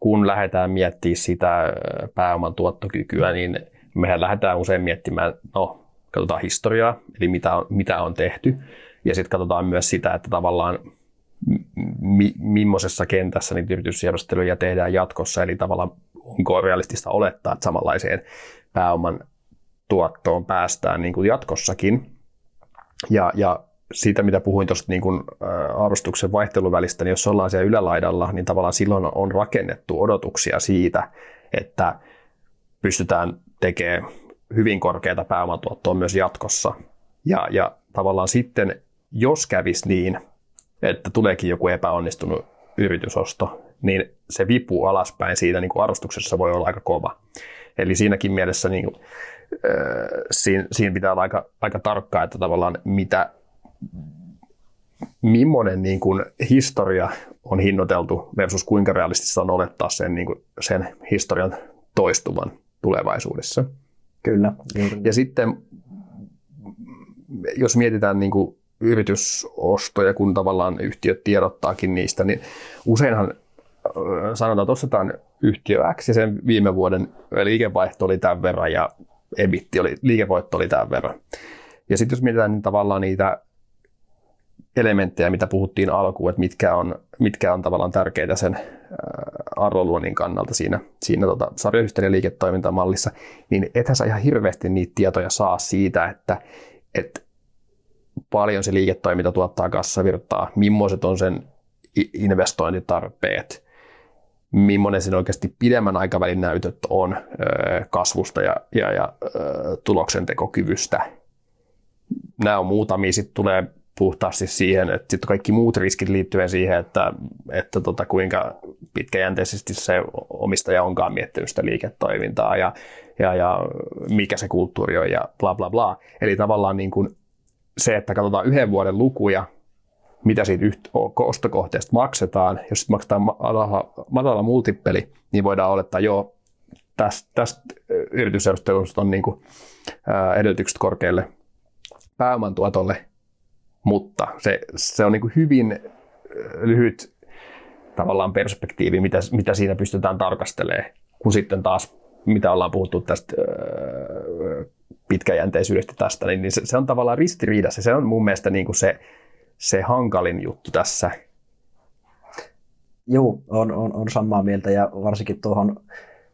kun lähdetään miettimään sitä pääoman tuottokykyä, niin mehän lähdetään usein miettimään, no katsotaan historiaa, eli mitä on, mitä on tehty, ja sitten katsotaan myös sitä, että tavallaan mi, millaisessa kentässä niitä yritysjärjestelyjä tehdään jatkossa, eli tavallaan onko realistista olettaa, että samanlaiseen pääoman tuottoon päästään niin kuin jatkossakin. Ja, ja siitä, mitä puhuin tuosta niin kuin, arvostuksen vaihteluvälistä, niin jos ollaan siellä ylälaidalla, niin tavallaan silloin on rakennettu odotuksia siitä, että pystytään tekemään hyvin korkeata pääomatuottoa myös jatkossa. Ja, ja tavallaan sitten, jos kävisi niin, että tuleekin joku epäonnistunut yritysosto, niin se vipu alaspäin siitä niin kuin arvostuksessa voi olla aika kova. Eli siinäkin mielessä niin kuin, siinä, siinä pitää olla aika, aika tarkkaa, että tavallaan mitä, millainen niin kuin historia on hinnoiteltu versus kuinka realistista on olettaa sen, niin kuin, sen historian toistuvan tulevaisuudessa. Kyllä. Ja sitten, jos mietitään niin kuin yritysostoja, kun tavallaan yhtiöt tiedottaakin niistä, niin useinhan sanotaan, että ostetaan yhtiö X ja sen viime vuoden liikevaihto oli tämän verran ja ebitti oli, liikevoitto oli tämän verran. Ja sitten jos mietitään niin tavallaan niitä elementtejä, mitä puhuttiin alkuun, että mitkä on, mitkä on tavallaan tärkeitä sen arvonluonnin kannalta siinä, siinä tota sarjayhtiöiden liiketoimintamallissa, niin ethän sä ihan hirveästi niitä tietoja saa siitä, että, että paljon se liiketoiminta tuottaa kassavirtaa, millaiset on sen investointitarpeet, millainen sen oikeasti pidemmän aikavälin näytöt on kasvusta ja, ja, ja tuloksentekokyvystä. Nämä on muutamia, sitten tulee puhtaasti siihen, että sitten kaikki muut riskit liittyen siihen, että, että tota, kuinka pitkäjänteisesti se omistaja onkaan miettinyt sitä liiketoimintaa ja, ja, ja mikä se kulttuuri on ja bla bla bla. Eli tavallaan niin kuin se, että katsotaan yhden vuoden lukuja mitä siitä ostokohteesta maksetaan. Jos maksetaan matala, matala multippeli, niin voidaan olettaa, joo, tästä, tästä yritysjärjestelystä on niin kuin, ää, edellytykset korkealle pääomantuotolle, mutta se, se on niin kuin hyvin lyhyt tavallaan perspektiivi, mitä, mitä siinä pystytään tarkastelemaan, kun sitten taas, mitä ollaan puhuttu tästä pitkäjänteisyydestä tästä, niin se, se on tavallaan ristiriidassa. Se on mun mielestä niin kuin se, se hankalin juttu tässä. Joo, on, on, on samaa mieltä ja varsinkin tuohon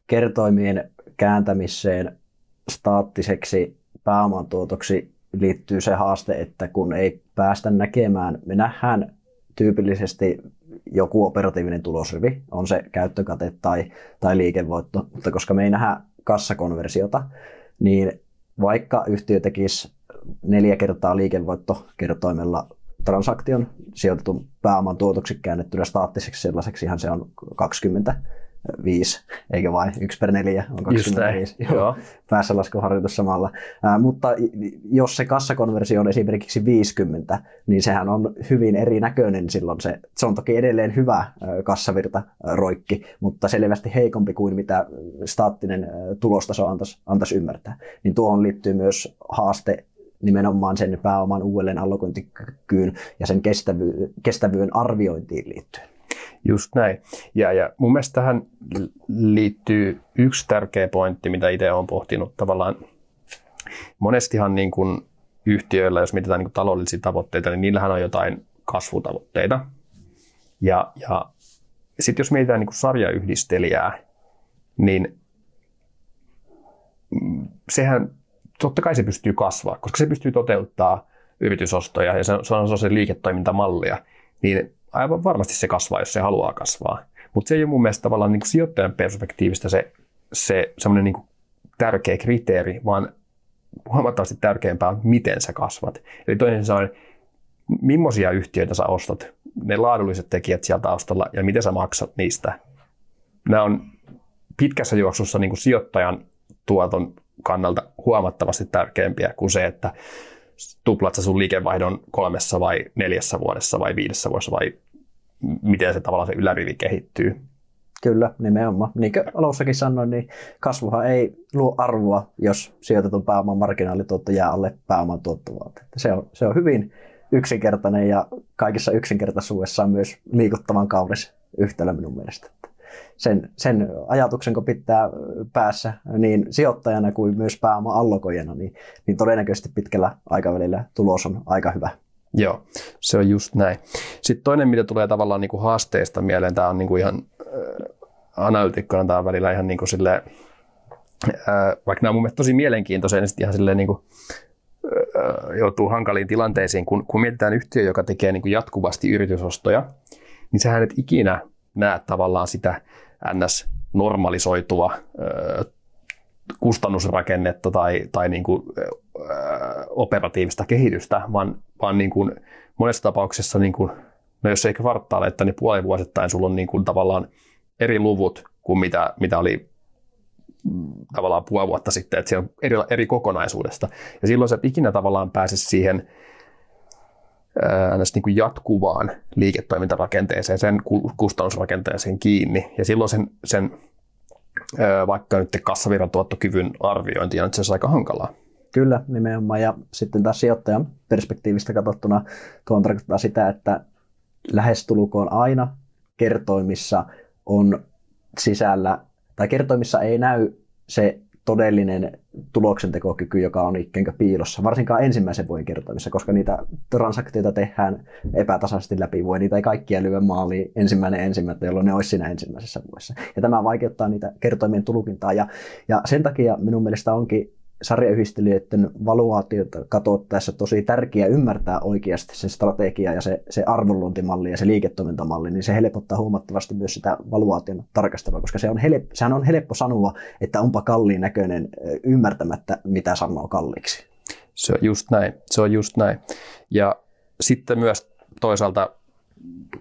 kertoimien kääntämiseen staattiseksi pääomantuotoksi liittyy se haaste, että kun ei päästä näkemään, me nähdään tyypillisesti joku operatiivinen tulosrivi, on se käyttökate tai, tai liikevoitto, mutta koska me ei nähdä kassakonversiota, niin vaikka yhtiö tekisi neljä kertaa liikevoittokertoimella transaktion sijoitetun pääoman tuotoksi käännettynä staattiseksi sellaiseksihan se on 20 5, eikä vain 1 per 4 on 25. Joo, Joo. Päässä laskuharjoitus samalla. Ää, mutta jos se kassakonversio on esimerkiksi 50, niin sehän on hyvin erinäköinen silloin. Se, se on toki edelleen hyvä ää, kassavirta ää, roikki, mutta selvästi heikompi kuin mitä staattinen ää, tulostaso antaisi, antaisi ymmärtää. Niin tuohon liittyy myös haaste nimenomaan sen pääoman uudelleen allokointikykyyn ja sen kestävy- kestävyyden arviointiin liittyen. Just näin. Ja, ja mun mielestä tähän liittyy yksi tärkeä pointti, mitä itse olen pohtinut tavallaan. Monestihan niin kuin yhtiöillä, jos mietitään niin kuin taloudellisia tavoitteita, niin niillähän on jotain kasvutavoitteita. Ja, ja sitten jos mietitään niin kuin sarjayhdistelijää, niin sehän totta kai se pystyy kasvaa, koska se pystyy toteuttaa yritysostoja ja se on, se liiketoimintamallia, niin aivan varmasti se kasvaa, jos se haluaa kasvaa. Mutta se ei ole mun mielestä tavallaan niin kuin sijoittajan perspektiivistä se, se semmoinen niin tärkeä kriteeri, vaan huomattavasti tärkeämpää on, miten sä kasvat. Eli toisin sanoen, millaisia yhtiöitä sä ostat, ne laadulliset tekijät siellä taustalla ja miten sä maksat niistä. Nämä on pitkässä juoksussa niin kuin sijoittajan tuoton kannalta huomattavasti tärkeämpiä kuin se, että tuplat sä sun liikevaihdon kolmessa vai neljässä vuodessa vai viidessä vuodessa vai miten se tavallaan se ylärivi kehittyy. Kyllä, nimenomaan. Niin kuin alussakin sanoin, niin kasvuhan ei luo arvoa, jos sijoitetun pääoman marginaalituotto jää alle pääoman tuottovalta. Se on, se on hyvin yksinkertainen ja kaikissa yksinkertaisuudessaan myös liikuttavan kaunis yhtälö minun mielestä sen, sen ajatuksen, kun pitää päässä niin sijoittajana kuin myös pääoma allokojana, niin, niin todennäköisesti pitkällä aikavälillä tulos on aika hyvä. Joo, se on just näin. Sitten toinen, mitä tulee tavallaan niin kuin haasteista mieleen, tämä on niin kuin ihan äh, analytikkona tämä välillä ihan niin kuin sille, äh, vaikka nämä on mun mielestä tosi mielenkiintoisia, niin ihan silleen niin kuin, äh, joutuu hankaliin tilanteisiin, kun, kun mietitään yhtiö, joka tekee niin kuin jatkuvasti yritysostoja, niin sehän et ikinä näe tavallaan sitä ns-normalisoitua kustannusrakennetta tai, tai niin kuin, ö, operatiivista kehitystä, vaan, vaan niin kuin monessa tapauksessa, niin kuin, no jos ei kvartaaleita, niin puolivuosittain sulla on niin kuin tavallaan eri luvut kuin mitä, mitä oli mm, tavallaan puoli vuotta sitten, että se on eri, eri kokonaisuudesta. Ja silloin sä et ikinä tavallaan pääse siihen niin kuin jatkuvaan liiketoimintarakenteeseen, sen kustannusrakenteeseen kiinni. Ja silloin sen, sen vaikka nyt kassavirran tuottokyvyn arviointi on itse asiassa aika hankalaa. Kyllä, nimenomaan. Ja sitten taas sijoittajan perspektiivistä katsottuna tuon tarkoittaa sitä, että lähestulkoon aina kertoimissa on sisällä, tai kertoimissa ei näy se todellinen tuloksentekokyky, joka on ikään piilossa, varsinkaan ensimmäisen vuoden kertoimissa, koska niitä transaktioita tehdään epätasaisesti läpi vuoden, niitä ei kaikkia lyö maaliin ensimmäinen ensimmäinen, jolloin ne olisi siinä ensimmäisessä vuodessa. Ja tämä vaikeuttaa niitä kertoimien tulkintaa, ja, ja sen takia minun mielestä onkin sarjayhdistelijöiden valuaatiota katsottaessa tosi tärkeää ymmärtää oikeasti se strategia ja se, se arvonluontimalli ja se liiketoimintamalli, niin se helpottaa huomattavasti myös sitä valuaation tarkastelua, koska se on helppo, sehän on helppo sanoa, että onpa kalliin näköinen ymmärtämättä, mitä sanoo kalliiksi. Se on just näin, se on just näin. Ja sitten myös toisaalta,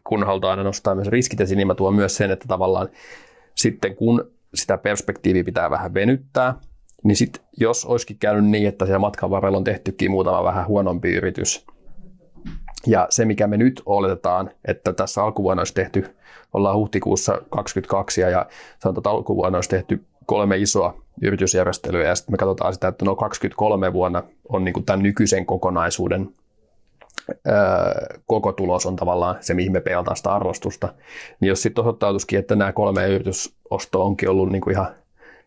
kun halutaan aina nostaa myös riskit esiin, niin mä tuon myös sen, että tavallaan sitten kun sitä perspektiiviä pitää vähän venyttää, niin sit, jos olisikin käynyt niin, että siellä matkan varrella on tehtykin muutama vähän huonompi yritys, ja se, mikä me nyt oletetaan, että tässä alkuvuonna olisi tehty, ollaan huhtikuussa 22 ja sanotaan, että alkuvuonna olisi tehty kolme isoa yritysjärjestelyä ja sitten me katsotaan sitä, että no 23 vuonna on niin kuin tämän nykyisen kokonaisuuden ää, koko tulos on tavallaan se, mihin me peilataan sitä arvostusta. Niin jos sitten osoittautuisikin, että nämä kolme yritysostoa onkin ollut niin kuin ihan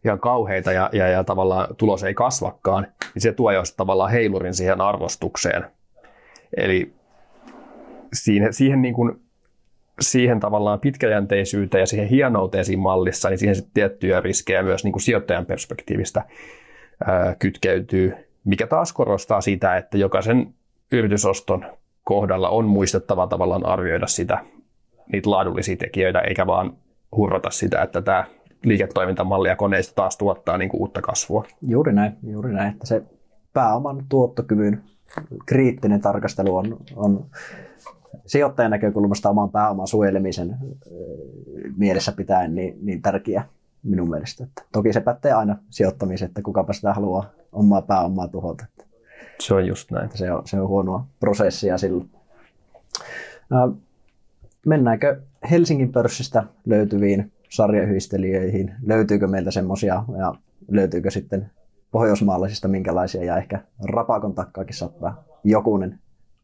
ihan kauheita ja, ja, ja tavallaan tulos ei kasvakaan, niin se tuo jo tavallaan heilurin siihen arvostukseen. Eli siihen, siihen, niin kuin, siihen tavallaan pitkäjänteisyyteen ja siihen hienouteen siinä mallissa, niin siihen sitten tiettyjä riskejä myös niin kuin sijoittajan perspektiivistä ää, kytkeytyy, mikä taas korostaa sitä, että jokaisen yritysoston kohdalla on muistettava tavallaan arvioida sitä, niitä laadullisia tekijöitä, eikä vaan hurrata sitä, että tämä liiketoimintamalli ja koneista taas tuottaa niin kuin uutta kasvua. Juuri näin, juuri näin. Että se pääoman tuottokyvyn kriittinen tarkastelu on, on sijoittajan näkökulmasta oman pääoman suojelemisen mielessä pitäen niin, niin tärkeä minun mielestä. Että toki se pätee aina sijoittamiseen, että kukapa sitä haluaa omaa pääomaa tuhota. Se on just näin. Se on, se on huonoa prosessia silloin. Mennäänkö Helsingin pörssistä löytyviin sarjayhdistelijöihin? Löytyykö meiltä semmoisia ja löytyykö sitten pohjoismaalaisista minkälaisia ja ehkä rapakon takkaakin saattaa jokunen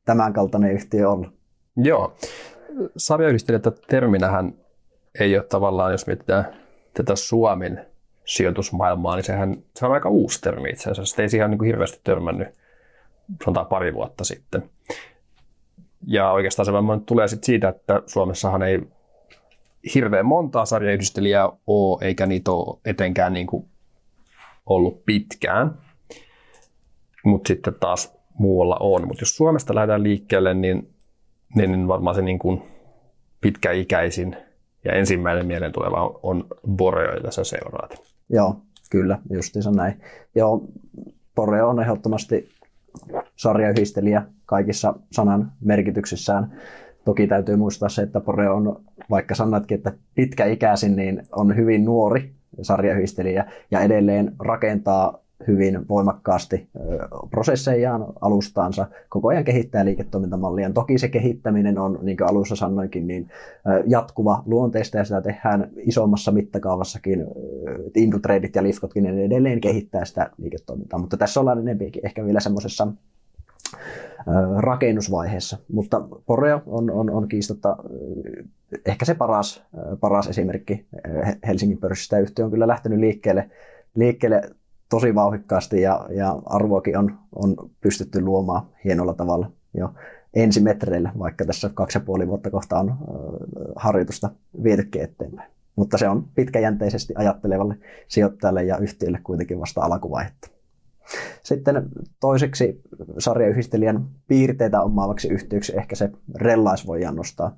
tämän kaltainen yhtiö olla? Joo. Sarjayhdistelijät terminähän ei ole tavallaan, jos mietitään tätä Suomen sijoitusmaailmaa, niin sehän se on aika uusi termi itse asiassa. Sitä ei siihen niin kuin hirveästi törmännyt sanotaan pari vuotta sitten. Ja oikeastaan se varmaan tulee sit siitä, että Suomessahan ei hirveän montaa sarjayhdistelijää ole, eikä niitä ole etenkään niin kuin ollut pitkään. Mutta sitten taas muualla on. Mutta jos Suomesta lähdetään liikkeelle, niin, niin varmaan se niin kuin pitkäikäisin ja ensimmäinen mieleen tuleva on, on Boreo, jota sä seuraat. Joo, kyllä, justiinsa näin. Joo, Boreo on ehdottomasti sarjayhdistelijä kaikissa sanan merkityksissään. Toki täytyy muistaa se, että Pore on, vaikka sanatkin, että pitkäikäisin, niin on hyvin nuori sarjayhdistelijä ja edelleen rakentaa hyvin voimakkaasti prosessejaan, alustaansa, koko ajan kehittää liiketoimintamallia. Toki se kehittäminen on, niin kuin alussa sanoinkin, niin jatkuva luonteista ja sitä tehdään isommassa mittakaavassakin. Indutradeit ja Lifkotkin ne edelleen kehittää sitä liiketoimintaa, mutta tässä ollaan enempikin ehkä vielä semmoisessa rakennusvaiheessa. Mutta Poreo on, on, on kiistatta ehkä se paras, paras esimerkki Helsingin pörssistä. Yhtiö on kyllä lähtenyt liikkeelle, liikkeelle tosi vauhikkaasti ja, ja arvoakin on, on pystytty luomaan hienolla tavalla jo ensimetreillä, vaikka tässä kaksi ja puoli vuotta kohta on harjoitusta vietykin eteenpäin. Mutta se on pitkäjänteisesti ajattelevalle sijoittajalle ja yhtiölle kuitenkin vasta alkuvaihetta. Sitten toiseksi sarjayhdistelijän piirteitä omaavaksi yhtiöksi ehkä se Rellais voi nostaa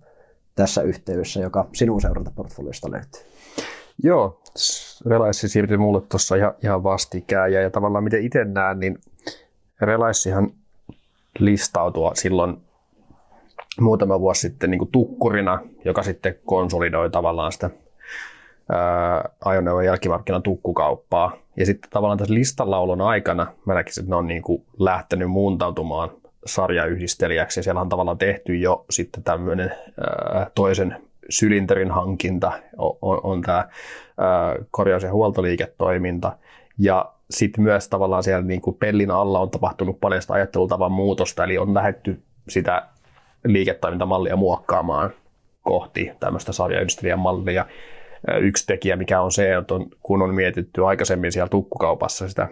tässä yhteydessä, joka sinun seurantaportfoliosta löytyy. Joo, Relaissi siirtyi mulle tuossa ihan, ihan vastikään ja, ja tavallaan miten itse näen, niin Relaissihan listautua silloin muutama vuosi sitten niin kuin tukkurina, joka sitten konsolidoi tavallaan sitä ajoneuvon jälkimarkkinan tukkukauppaa. Ja sitten tavallaan tässä listallaolon aikana mä näkisin, että ne on niin kuin lähtenyt muuntautumaan sarjayhdistelijäksi ja siellä on tavallaan tehty jo sitten tämmöinen ää, toisen sylinterin hankinta on, on, on tämä korjaus- ja huoltoliiketoiminta. Ja sitten myös tavallaan siellä niin kuin pellin alla on tapahtunut paljon sitä ajattelutavan muutosta, eli on lähdetty sitä liiketoimintamallia muokkaamaan kohti tämmöistä sarjayhdistelijän mallia. Yksi tekijä, mikä on se, että on, kun on mietitty aikaisemmin siellä tukkukaupassa sitä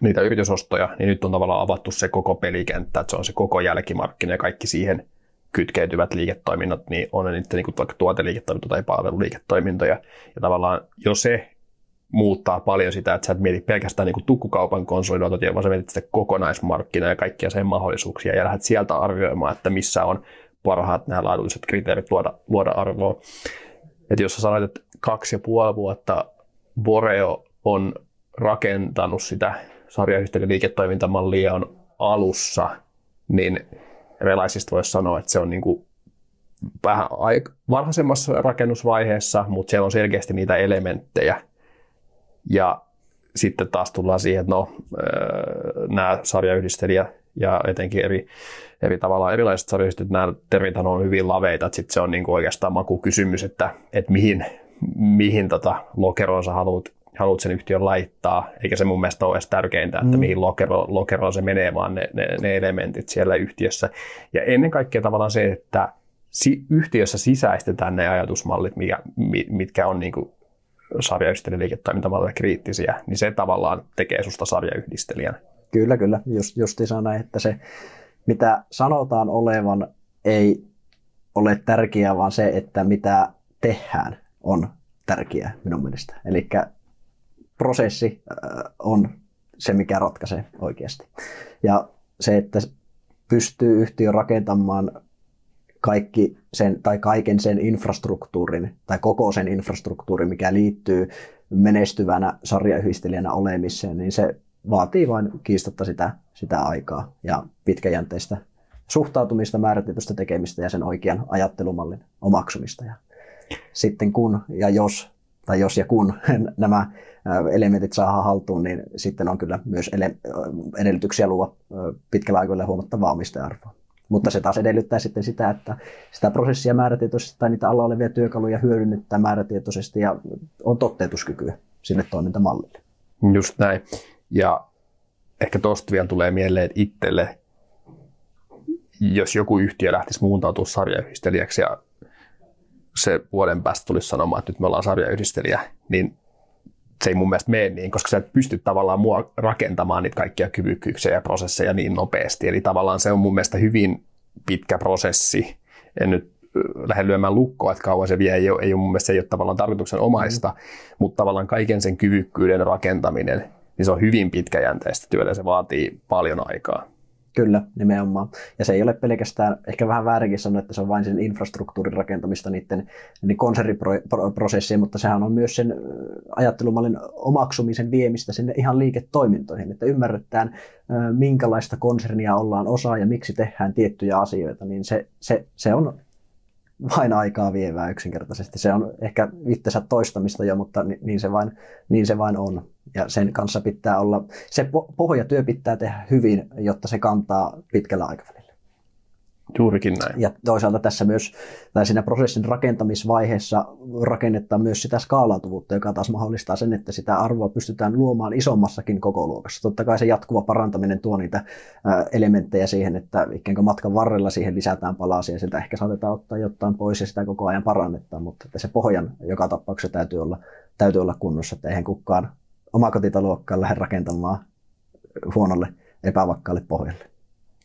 niitä yritysostoja, niin nyt on tavallaan avattu se koko pelikenttä, että se on se koko jälkimarkkina ja kaikki siihen kytkeytyvät liiketoiminnot, niin on niiden niin vaikka tuoteliiketoiminta tai palveluliiketoimintoja. Ja tavallaan jo se muuttaa paljon sitä, että sä et mieti pelkästään niin tukkukaupan konsolidointia, vaan sä mietit sitä kokonaismarkkinaa ja kaikkia sen mahdollisuuksia ja lähdet sieltä arvioimaan, että missä on parhaat nämä laadulliset kriteerit luoda, luoda arvoa. Et jos sä sanoit, että kaksi ja puoli vuotta Boreo on rakentanut sitä sarjayhtiöiden liiketoimintamallia on alussa, niin Relaisista voisi sanoa, että se on niin kuin vähän varhaisemmassa rakennusvaiheessa, mutta siellä on selkeästi niitä elementtejä. Ja sitten taas tullaan siihen, että no, nämä sarjayhdistelijät ja etenkin eri, eri tavalla erilaiset sarjayhdistelijät, nämä termit on hyvin laveita, että sitten se on niin kuin oikeastaan makukysymys, että, että mihin, mihin tota lokeroon sä haluat, haluat sen yhtiön laittaa, eikä se mun mielestä ole edes tärkeintä, että mm. mihin lokero, lokeroon se menee, vaan ne, ne, ne elementit siellä yhtiössä. Ja ennen kaikkea tavallaan se, että si, yhtiössä sisäistetään ne ajatusmallit, mikä, mitkä on niin kuin sarjayhdistelijän liiketoimintamallille kriittisiä, niin se tavallaan tekee susta sarjayhdistelijän. Kyllä, kyllä. Just, justiinsa näin, että se mitä sanotaan olevan ei ole tärkeää, vaan se, että mitä tehdään on tärkeää minun mielestä. Eli prosessi äh, on se, mikä ratkaisee oikeasti. Ja se, että pystyy yhtiö rakentamaan kaikki sen, tai kaiken sen infrastruktuurin, tai koko sen infrastruktuurin, mikä liittyy menestyvänä sarjayhdistelijänä olemiseen, niin se vaatii vain kiistatta sitä, sitä aikaa ja pitkäjänteistä suhtautumista, määrätietoista tekemistä ja sen oikean ajattelumallin omaksumista. Ja sitten kun ja jos, tai jos ja kun nämä elementit saadaan haltuun, niin sitten on kyllä myös edellytyksiä luoda pitkällä aikavälillä huomattavaa omistaja-arvoa. Mutta se taas edellyttää sitten sitä, että sitä prosessia määrätietoisesti tai niitä alla olevia työkaluja hyödynnetään määrätietoisesti ja on toteutuskykyä sille toimintamallille. Just näin. Ja ehkä tuosta vielä tulee mieleen itselle, jos joku yhtiö lähtisi muuntautua sarjayhdistelijäksi ja se vuoden päästä tulisi sanomaan, että nyt me ollaan sarjayhdistelijä, niin se ei mun mielestä mene niin, koska sä et pysty tavallaan mua rakentamaan niitä kaikkia kyvykkyyksiä ja prosesseja niin nopeasti. Eli tavallaan se on mun mielestä hyvin pitkä prosessi. En nyt lähde lyömään lukkoa, että kauan se vie, ei ole, ei ole mun mielestä se ei ole tavallaan tarkoituksen omaista, mm. mutta tavallaan kaiken sen kyvykkyyden rakentaminen, niin se on hyvin pitkäjänteistä työtä ja se vaatii paljon aikaa. Kyllä, nimenomaan. Ja se ei ole pelkästään, ehkä vähän väärinkin sanoa, että se on vain sen infrastruktuurin rakentamista niiden niin konserniprosessien, mutta sehän on myös sen ajattelumallin omaksumisen viemistä sinne ihan liiketoimintoihin, että ymmärretään, minkälaista konsernia ollaan osa ja miksi tehdään tiettyjä asioita, niin se, se, se on vain aikaa vievää yksinkertaisesti. Se on ehkä itsensä toistamista jo, mutta niin se vain, niin se vain on. Ja sen kanssa pitää olla, se pohjatyö pitää tehdä hyvin, jotta se kantaa pitkällä aikavälillä. Juurikin näin. Ja toisaalta tässä myös, tai siinä prosessin rakentamisvaiheessa rakennetaan myös sitä skaalautuvuutta, joka taas mahdollistaa sen, että sitä arvoa pystytään luomaan isommassakin koko luokassa. Totta kai se jatkuva parantaminen tuo niitä elementtejä siihen, että ikään kuin matkan varrella siihen lisätään palasia, ja sitä ehkä saatetaan ottaa jotain pois ja sitä koko ajan parannetaan, mutta että se pohjan joka tapauksessa täytyy olla, täytyy olla kunnossa, että eihän kukaan omakotitaloukkaan lähde rakentamaan huonolle epävakkaalle pohjalle.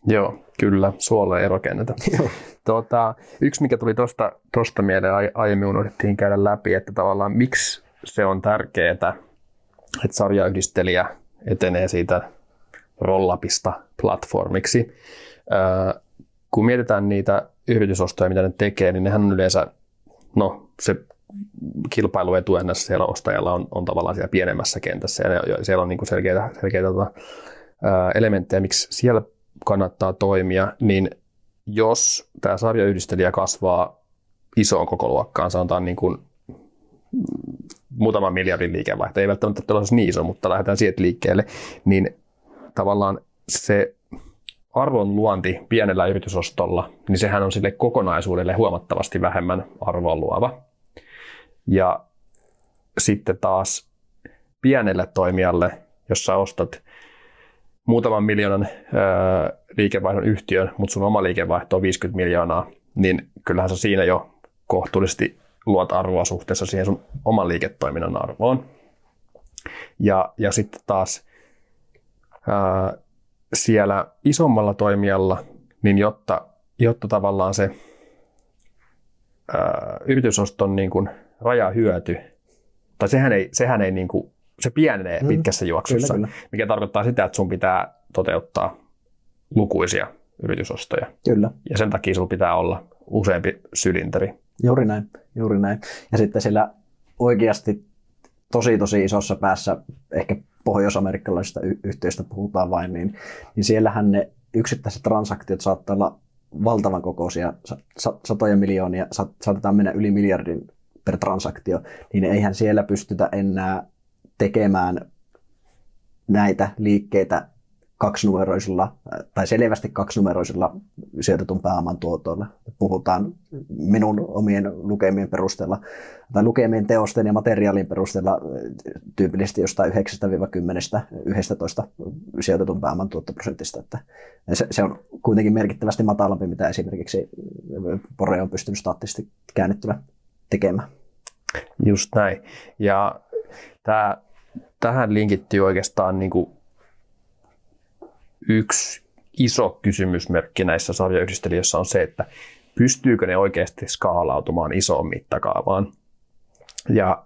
Joo, kyllä, suola ei rakenneta. Tuota, yksi, mikä tuli tuosta tosta mieleen, aiemmin unohdettiin käydä läpi, että tavallaan miksi se on tärkeää, että sarjayhdistelijä etenee siitä rollapista platformiksi. kun mietitään niitä yritysostoja, mitä ne tekee, niin nehän on yleensä, no se kilpailuetu ennässä siellä ostajalla on, on tavallaan siellä pienemmässä kentässä ja ne, siellä on niin selkeitä, selkeitä tota, elementtejä, miksi siellä kannattaa toimia, niin jos tämä sarjayhdistelijä kasvaa isoon koko luokkaan, sanotaan niin kuin muutaman miljardin liikevaihto, ei välttämättä ole niin iso, mutta lähdetään siitä liikkeelle, niin tavallaan se arvon luonti pienellä yritysostolla, niin sehän on sille kokonaisuudelle huomattavasti vähemmän arvon luova. Ja sitten taas pienelle toimijalle, jos sä ostat muutaman miljoonan ää, liikevaihdon yhtiön, mutta sun oma liikevaihto on 50 miljoonaa, niin kyllähän sä siinä jo kohtuullisesti luot arvoa suhteessa siihen sun oman liiketoiminnan arvoon. Ja, ja sitten taas ää, siellä isommalla toimijalla, niin jotta, jotta tavallaan se ää, yritysoston niin kuin rajahyöty, tai sehän ei, sehän ei niin kuin se pienenee mm. pitkässä juoksussa, kyllä, kyllä. mikä tarkoittaa sitä, että sun pitää toteuttaa lukuisia yritysostoja. Kyllä. Ja sen takia sulla pitää olla useampi sylinteri. Juuri näin, juuri näin. Ja sitten sillä oikeasti tosi tosi isossa päässä, ehkä pohjoisamerikkalaisista y- yhtiöistä puhutaan vain, niin, niin siellähän ne yksittäiset transaktiot saattaa olla valtavan kokoisia, satoja miljoonia, saatetaan mennä yli miljardin per transaktio, niin eihän siellä pystytä enää tekemään näitä liikkeitä kaksinumeroisilla tai selvästi kaksinumeroisilla sijoitetun pääoman tuotoilla. Puhutaan minun omien lukemien perusteella tai lukemien teosten ja materiaalin perusteella tyypillisesti jostain 9-10, 11 sijoitetun pääoman tuottoprosentista. Että se, on kuitenkin merkittävästi matalampi, mitä esimerkiksi Pore on pystynyt staattisesti käännettynä tekemään. Just näin. Ja tämä tähän linkittyy oikeastaan niin kuin yksi iso kysymysmerkki näissä sarjayhdistelijöissä on se, että pystyykö ne oikeasti skaalautumaan isoon mittakaavaan. Ja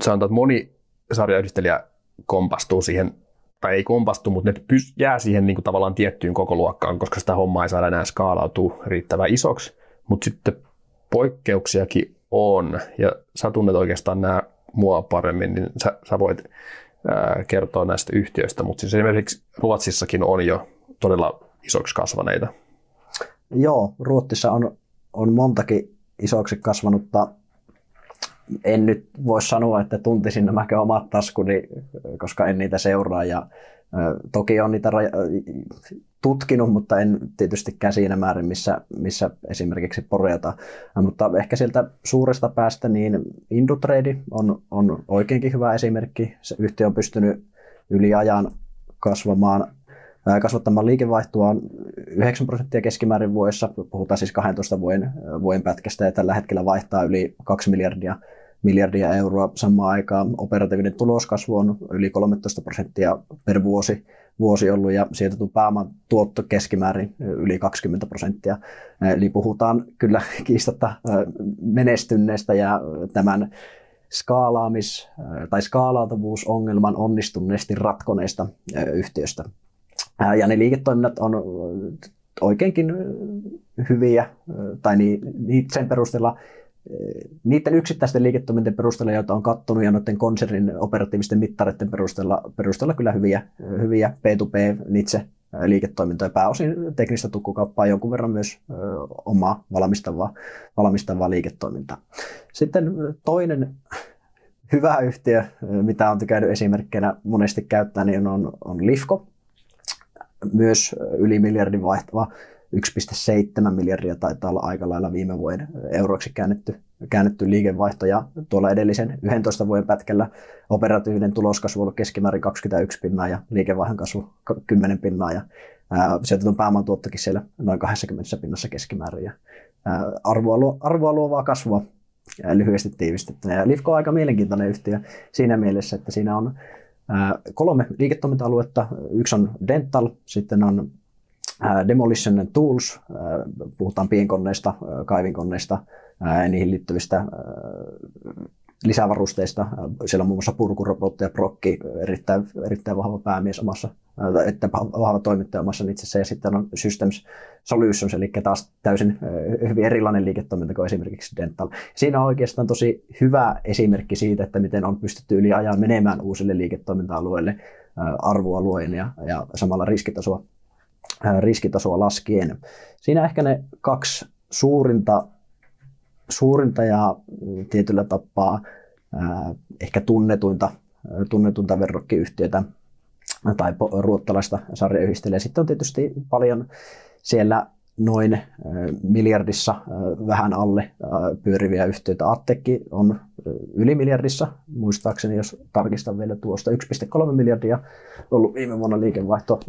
sanotaan, että moni sarjayhdistelijä kompastuu siihen, tai ei kompastu, mutta ne jää siihen niin kuin tavallaan tiettyyn koko luokkaan, koska sitä hommaa ei saada enää skaalautua riittävän isoksi. Mutta sitten poikkeuksiakin on, ja sä tunnet oikeastaan nämä mua paremmin, niin sä, sä voit kertoo näistä yhtiöistä, mutta siis esimerkiksi Ruotsissakin on jo todella isoksi kasvaneita. Joo, Ruotsissa on, on montakin isoksi kasvanutta. En nyt voi sanoa, että tuntisin nämä omat taskuni, koska en niitä seuraa. Ja, toki on niitä raja- tutkinut, mutta en tietystikään siinä määrin, missä, missä esimerkiksi Poreata. Mutta ehkä sieltä suuresta päästä niin Indutrade on, on oikeinkin hyvä esimerkki. Se yhtiö on pystynyt yli ajan kasvamaan kasvattamaan liikevaihtoa 9 prosenttia keskimäärin vuodessa, puhutaan siis 12 vuoden, vuoden pätkästä, ja tällä hetkellä vaihtaa yli 2 miljardia, miljardia euroa samaan aikaan. Operatiivinen tuloskasvu on yli 13 prosenttia per vuosi, vuosi ollut, ja sieltä tuu pääoman tuotto keskimäärin yli 20 prosenttia. Eli puhutaan kyllä kiistatta menestyneestä ja tämän skaalaamis- tai skaalautuvuusongelman onnistuneesti ratkoneesta yhtiöstä. Ja ne liiketoiminnat on oikeinkin hyviä, tai niin, sen perusteella, niiden yksittäisten liiketoimintien perusteella, joita on kattonut, ja noiden konsernin operatiivisten mittareiden perusteella, perusteella kyllä hyviä, hyviä P2P, itse liiketoimintoja, pääosin teknistä tukkukauppaa, jonkun verran myös omaa valmistavaa, valmistavaa liiketoimintaa. Sitten toinen hyvä yhtiö, mitä on käynyt esimerkkinä monesti käyttää, niin on, on Lifco, myös yli miljardin vaihtava 1,7 miljardia taitaa olla aika lailla viime vuoden euroiksi käännetty, käännetty liikevaihto ja tuolla edellisen 11 vuoden pätkällä operatiivinen tuloskasvu on keskimäärin 21 pinnaa ja liikevaihdon kasvu 10 pinnaa ja sieltä on pääoman tuottokin siellä noin 20 pinnassa keskimäärin ja ää, arvoa, arvoa luovaa kasvua lyhyesti tiivistettynä. Ja Lifco on aika mielenkiintoinen yhtiö siinä mielessä, että siinä on kolme liiketoiminta-aluetta. Yksi on Dental, sitten on Demolition Tools, puhutaan pienkonneista, kaivinkonneista ja niihin liittyvistä lisävarusteista. Siellä on muun muassa purkurobotti ja prokki, erittäin, erittäin vahva päämies omassa, että vahva toimittaja omassa itsessä. Ja sitten on Systems Solutions, eli taas täysin hyvin erilainen liiketoiminta kuin esimerkiksi Dental. Siinä on oikeastaan tosi hyvä esimerkki siitä, että miten on pystytty yli ajan menemään uusille liiketoiminta-alueille arvoa luojen ja, ja samalla riskitasoa, riskitasoa laskien. Siinä ehkä ne kaksi suurinta suurinta ja mm, tietyllä tapaa ehkä tunnetuinta, tunnetuinta verrokkiyhtiötä tai ruottalaista sarjayhdistelijää. Sitten on tietysti paljon siellä noin miljardissa vähän alle pyöriviä yhtiöitä. Attekki on yli miljardissa, muistaakseni jos tarkistan vielä tuosta 1,3 miljardia ollut viime vuonna liikevaihto,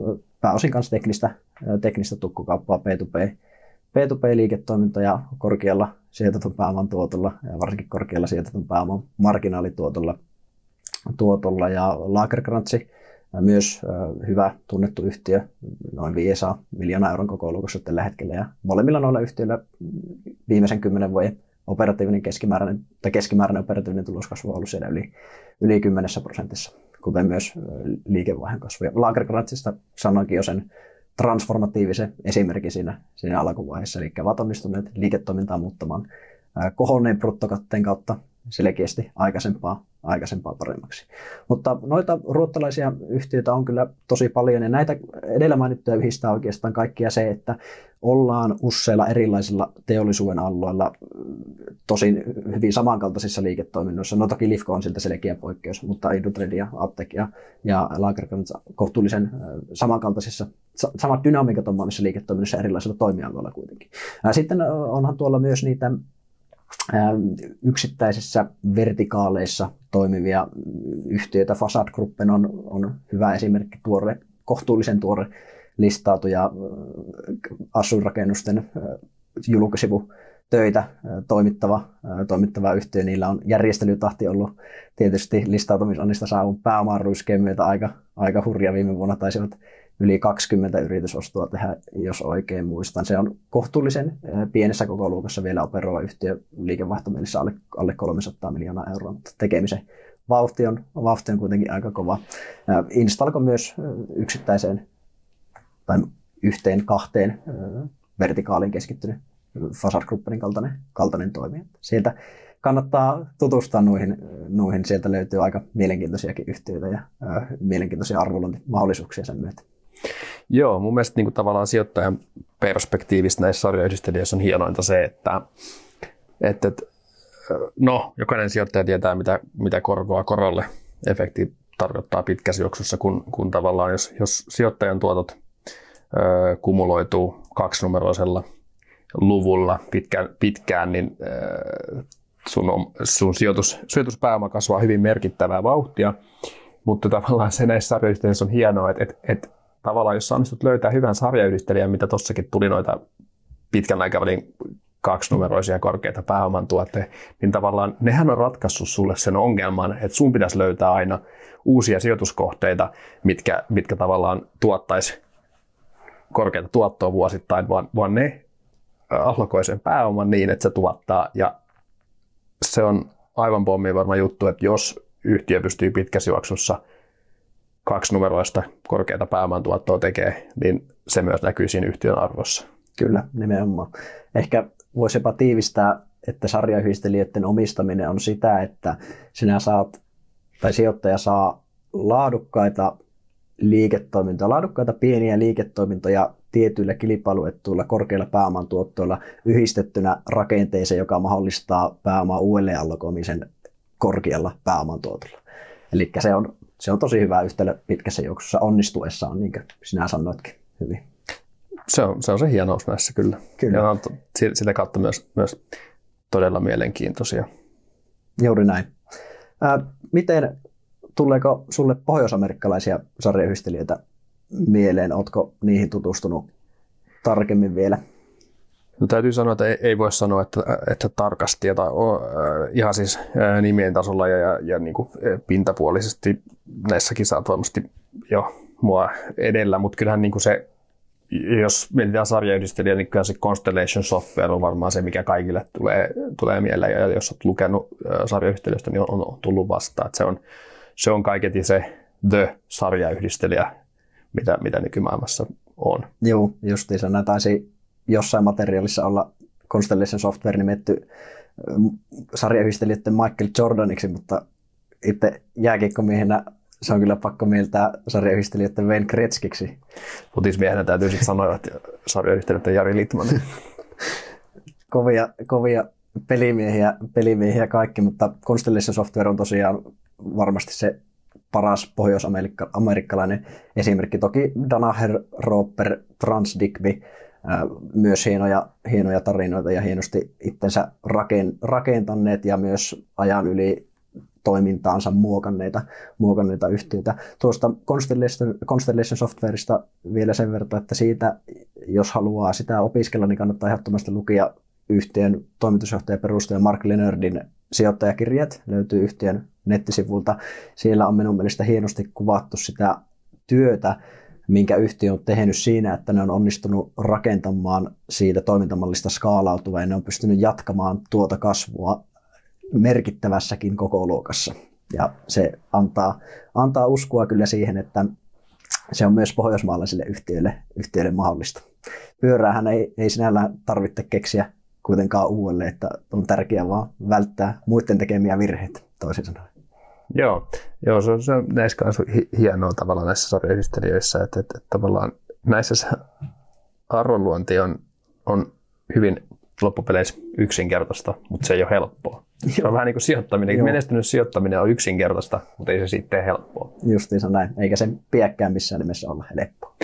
pääosin kanssa teknistä, teknistä tukkukauppaa P2P P2P-liiketoimintoja korkealla sijoitetun pääoman tuotolla ja varsinkin korkealla sijoitetun pääoman marginaalituotolla tuotolla. Ja Lagerkrantsi, myös hyvä tunnettu yhtiö, noin 500 miljoonaa euron koko lukussa tällä hetkellä. Ja molemmilla noilla yhtiöillä viimeisen kymmenen vuoden operatiivinen keskimääräinen, tai keskimääräinen operatiivinen tuloskasvu on ollut siellä yli, yli 10 prosentissa, kuten myös liikevaihdon kasvu. Ja Lagerkrantsista sanoinkin jo sen transformatiivisen esimerkin siinä, siinä alkuvaiheessa, eli ovat onnistuneet liiketoimintaa muuttamaan kohonneen bruttokatteen kautta selkeästi aikaisempaa, aikaisempaa paremmaksi. Mutta noita ruottalaisia yhtiöitä on kyllä tosi paljon, ja näitä edellä mainittuja yhdistää oikeastaan kaikkia se, että ollaan useilla erilaisilla teollisuuden alueilla tosin hyvin samankaltaisissa liiketoiminnoissa. No toki Lifco on siltä selkeä poikkeus, mutta Indutrade ja Aptek ja, ja kohtuullisen samankaltaisissa, samat dynamiikat on monissa liiketoiminnassa erilaisilla toimialoilla kuitenkin. Sitten onhan tuolla myös niitä yksittäisissä vertikaaleissa toimivia yhtiöitä. Fasad Gruppen on, on hyvä esimerkki, tuore, kohtuullisen tuore listautuja asuinrakennusten julkisivu töitä toimittava, toimittava yhtiö. Niillä on järjestelytahti ollut tietysti listautumisonnista saavun pääoman myötä aika, aika hurja viime vuonna taisivat yli 20 yritysostoa tehdä, jos oikein muistan. Se on kohtuullisen pienessä koko luokassa vielä operoiva yhtiö liikevaihtomielessä alle, alle 300 miljoonaa euroa, mutta tekemisen vauhti on, vauhti on kuitenkin aika kova. Instalko myös yksittäiseen tai yhteen kahteen vertikaaliin keskittynyt Fasar Gruppenin kaltainen, kaltainen toimija. Sieltä kannattaa tutustua noihin, noihin. Sieltä löytyy aika mielenkiintoisiakin yhtiöitä ja ää, mielenkiintoisia arvolointimahdollisuuksia sen myötä. Joo, mun mielestä niin kuin tavallaan sijoittajan perspektiivistä näissä sarjoyhdistelijöissä on hienointa se, että, että, no, jokainen sijoittaja tietää, mitä, mitä korkoa korolle efekti tarkoittaa pitkässä juoksussa, kun, kun tavallaan jos, jos sijoittajan tuotot ö, kumuloituu kaksinumeroisella luvulla pitkään, pitkään niin ö, sun, sun sijoitus, sijoituspääoma kasvaa hyvin merkittävää vauhtia, mutta tavallaan se näissä sarjayhdistelyissä on hienoa, että, että, että tavallaan jos onnistut löytää hyvän sarjayhdistelijän, mitä tuossakin tuli noita pitkän aikavälin kaksinumeroisia korkeita pääoman tuotteita, niin tavallaan nehän on ratkaissut sulle sen ongelman, että sun pitäisi löytää aina uusia sijoituskohteita, mitkä, mitkä tavallaan tuottaisi korkeita tuottoa vuosittain, vaan, vaan ne allokoi sen pääoman niin, että se tuottaa. Ja se on aivan pommi varma juttu, että jos yhtiö pystyy pitkässä juoksussa kaksi numeroista korkeita pääomantuottoa tekee, niin se myös näkyy siinä yhtiön arvossa. Kyllä, nimenomaan. Ehkä voisi jopa tiivistää, että sarjayhdistelijöiden omistaminen on sitä, että sinä saat, tai sijoittaja saa laadukkaita liiketoimintoja, laadukkaita pieniä liiketoimintoja tietyillä kilpailuettuilla korkeilla pääomantuottoilla yhdistettynä rakenteeseen, joka mahdollistaa pääomaa uudelleen allokoimisen korkealla pääomantuotolla. Eli se on, se on tosi hyvä yhtälö pitkässä juoksussa onnistuessaan, niin kuin sinä sanoitkin hyvin. Se on se, on se hienous näissä kyllä. kyllä. Ja on sitä kautta myös, myös todella mielenkiintoisia. Juuri näin. Ää, miten, tuleeko sulle pohjoisamerikkalaisia sarjayhdistelijöitä mieleen? Oletko niihin tutustunut tarkemmin vielä? No, täytyy sanoa, että ei, voi sanoa, että, että tarkasti, äh, ihan siis äh, nimien tasolla ja, ja, ja niin kuin pintapuolisesti näissäkin saat varmasti jo mua edellä, mutta kyllähän niin kuin se jos mietitään sarjayhdistelijä, niin kyllä se Constellation Software on varmaan se, mikä kaikille tulee, tulee mieleen. Ja jos olet lukenut sarjayhdistelijöistä, niin on, on tullut vastaan. Että se on, se on kaiketi se The-sarjayhdistelijä, mitä, mitä nykymaailmassa on. Joo, justiinsa. Taisi jossain materiaalissa olla Constellation Software nimetty sarjayhdistelijöiden Michael Jordaniksi, mutta itse jääkiekkomiehenä se on kyllä pakko mieltää sarjayhdistelijöiden Wayne Kretskiksi. Futismiehenä täytyy sitten sanoa, että sarjayhdistelijöiden Jari Litman. kovia, kovia pelimiehiä, pelimiehiä kaikki, mutta Constellation Software on tosiaan varmasti se paras pohjois-amerikkalainen esimerkki. Toki Danaher, Roper, Transdigby, myös hienoja, hienoja tarinoita ja hienosti itsensä rakentaneet ja myös ajan yli toimintaansa muokanneita, muokanneita yhtiöitä. Tuosta Constellation, Constellation Softwareista vielä sen verran, että siitä, jos haluaa sitä opiskella, niin kannattaa ehdottomasti lukea yhtiön toimitusjohtaja perustaja Mark Leonardin sijoittajakirjat, löytyy yhtiön nettisivulta. Siellä on minun mielestä hienosti kuvattu sitä työtä, minkä yhtiö on tehnyt siinä, että ne on onnistunut rakentamaan siitä toimintamallista skaalautuvaa ja ne on pystynyt jatkamaan tuota kasvua merkittävässäkin koko luokassa. Ja se antaa, antaa uskoa kyllä siihen, että se on myös pohjoismaalaisille yhtiöille, yhtiöille mahdollista. Pyöräähän ei, ei sinällään tarvitse keksiä kuitenkaan uudelleen, että on tärkeää vaan välttää muiden tekemiä virheitä toisin sanoen. Joo, joo se on, se on näissä kanssa hienoa tavallaan näissä sarjayhdistelijöissä, että, että, että tavallaan näissä arvonluonti on, on hyvin loppupeleissä yksinkertaista, mutta se ei ole helppoa. Se on vähän niin kuin sijoittaminen. Joo. Menestynyt sijoittaminen on yksinkertaista, mutta ei se sitten helppoa. Justiinsa näin, eikä sen piäkkään missään nimessä olla helppoa.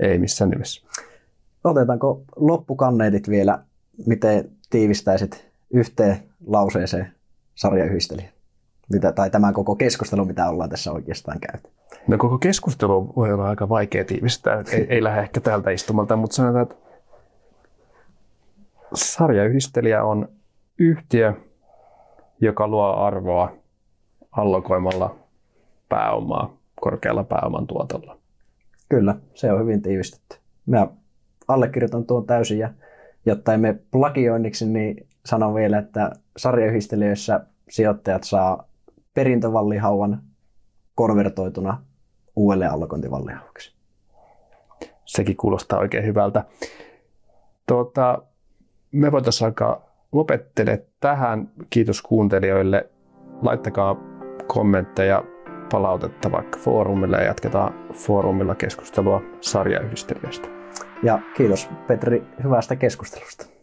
Ei missään nimessä. Otetaanko loppukanneetit vielä, miten tiivistäisit yhteen lauseeseen sarjayhdistelijä? Mitä, tai tämän koko keskustelu, mitä ollaan tässä oikeastaan käyty? No koko keskustelu voi olla aika vaikea tiivistää. Ei, ei lähde ehkä täältä istumalta, mutta sanotaan, että sarjayhdistelijä on yhtiö, joka luo arvoa allokoimalla pääomaa korkealla pääoman tuotolla. Kyllä, se on hyvin tiivistetty. Mä allekirjoitan tuon täysin ja jotta emme plagioinniksi, niin sanon vielä, että sarjayhdistelijöissä sijoittajat saa perintövallihauan konvertoituna uudelleen allokointivallihauaksi. Sekin kuulostaa oikein hyvältä. Tuota, me voitaisiin alkaa lopettele tähän. Kiitos kuuntelijoille. Laittakaa kommentteja, palautetta vaikka foorumille ja jatketaan foorumilla keskustelua sarjayhdistelijöistä. Ja kiitos Petri hyvästä keskustelusta.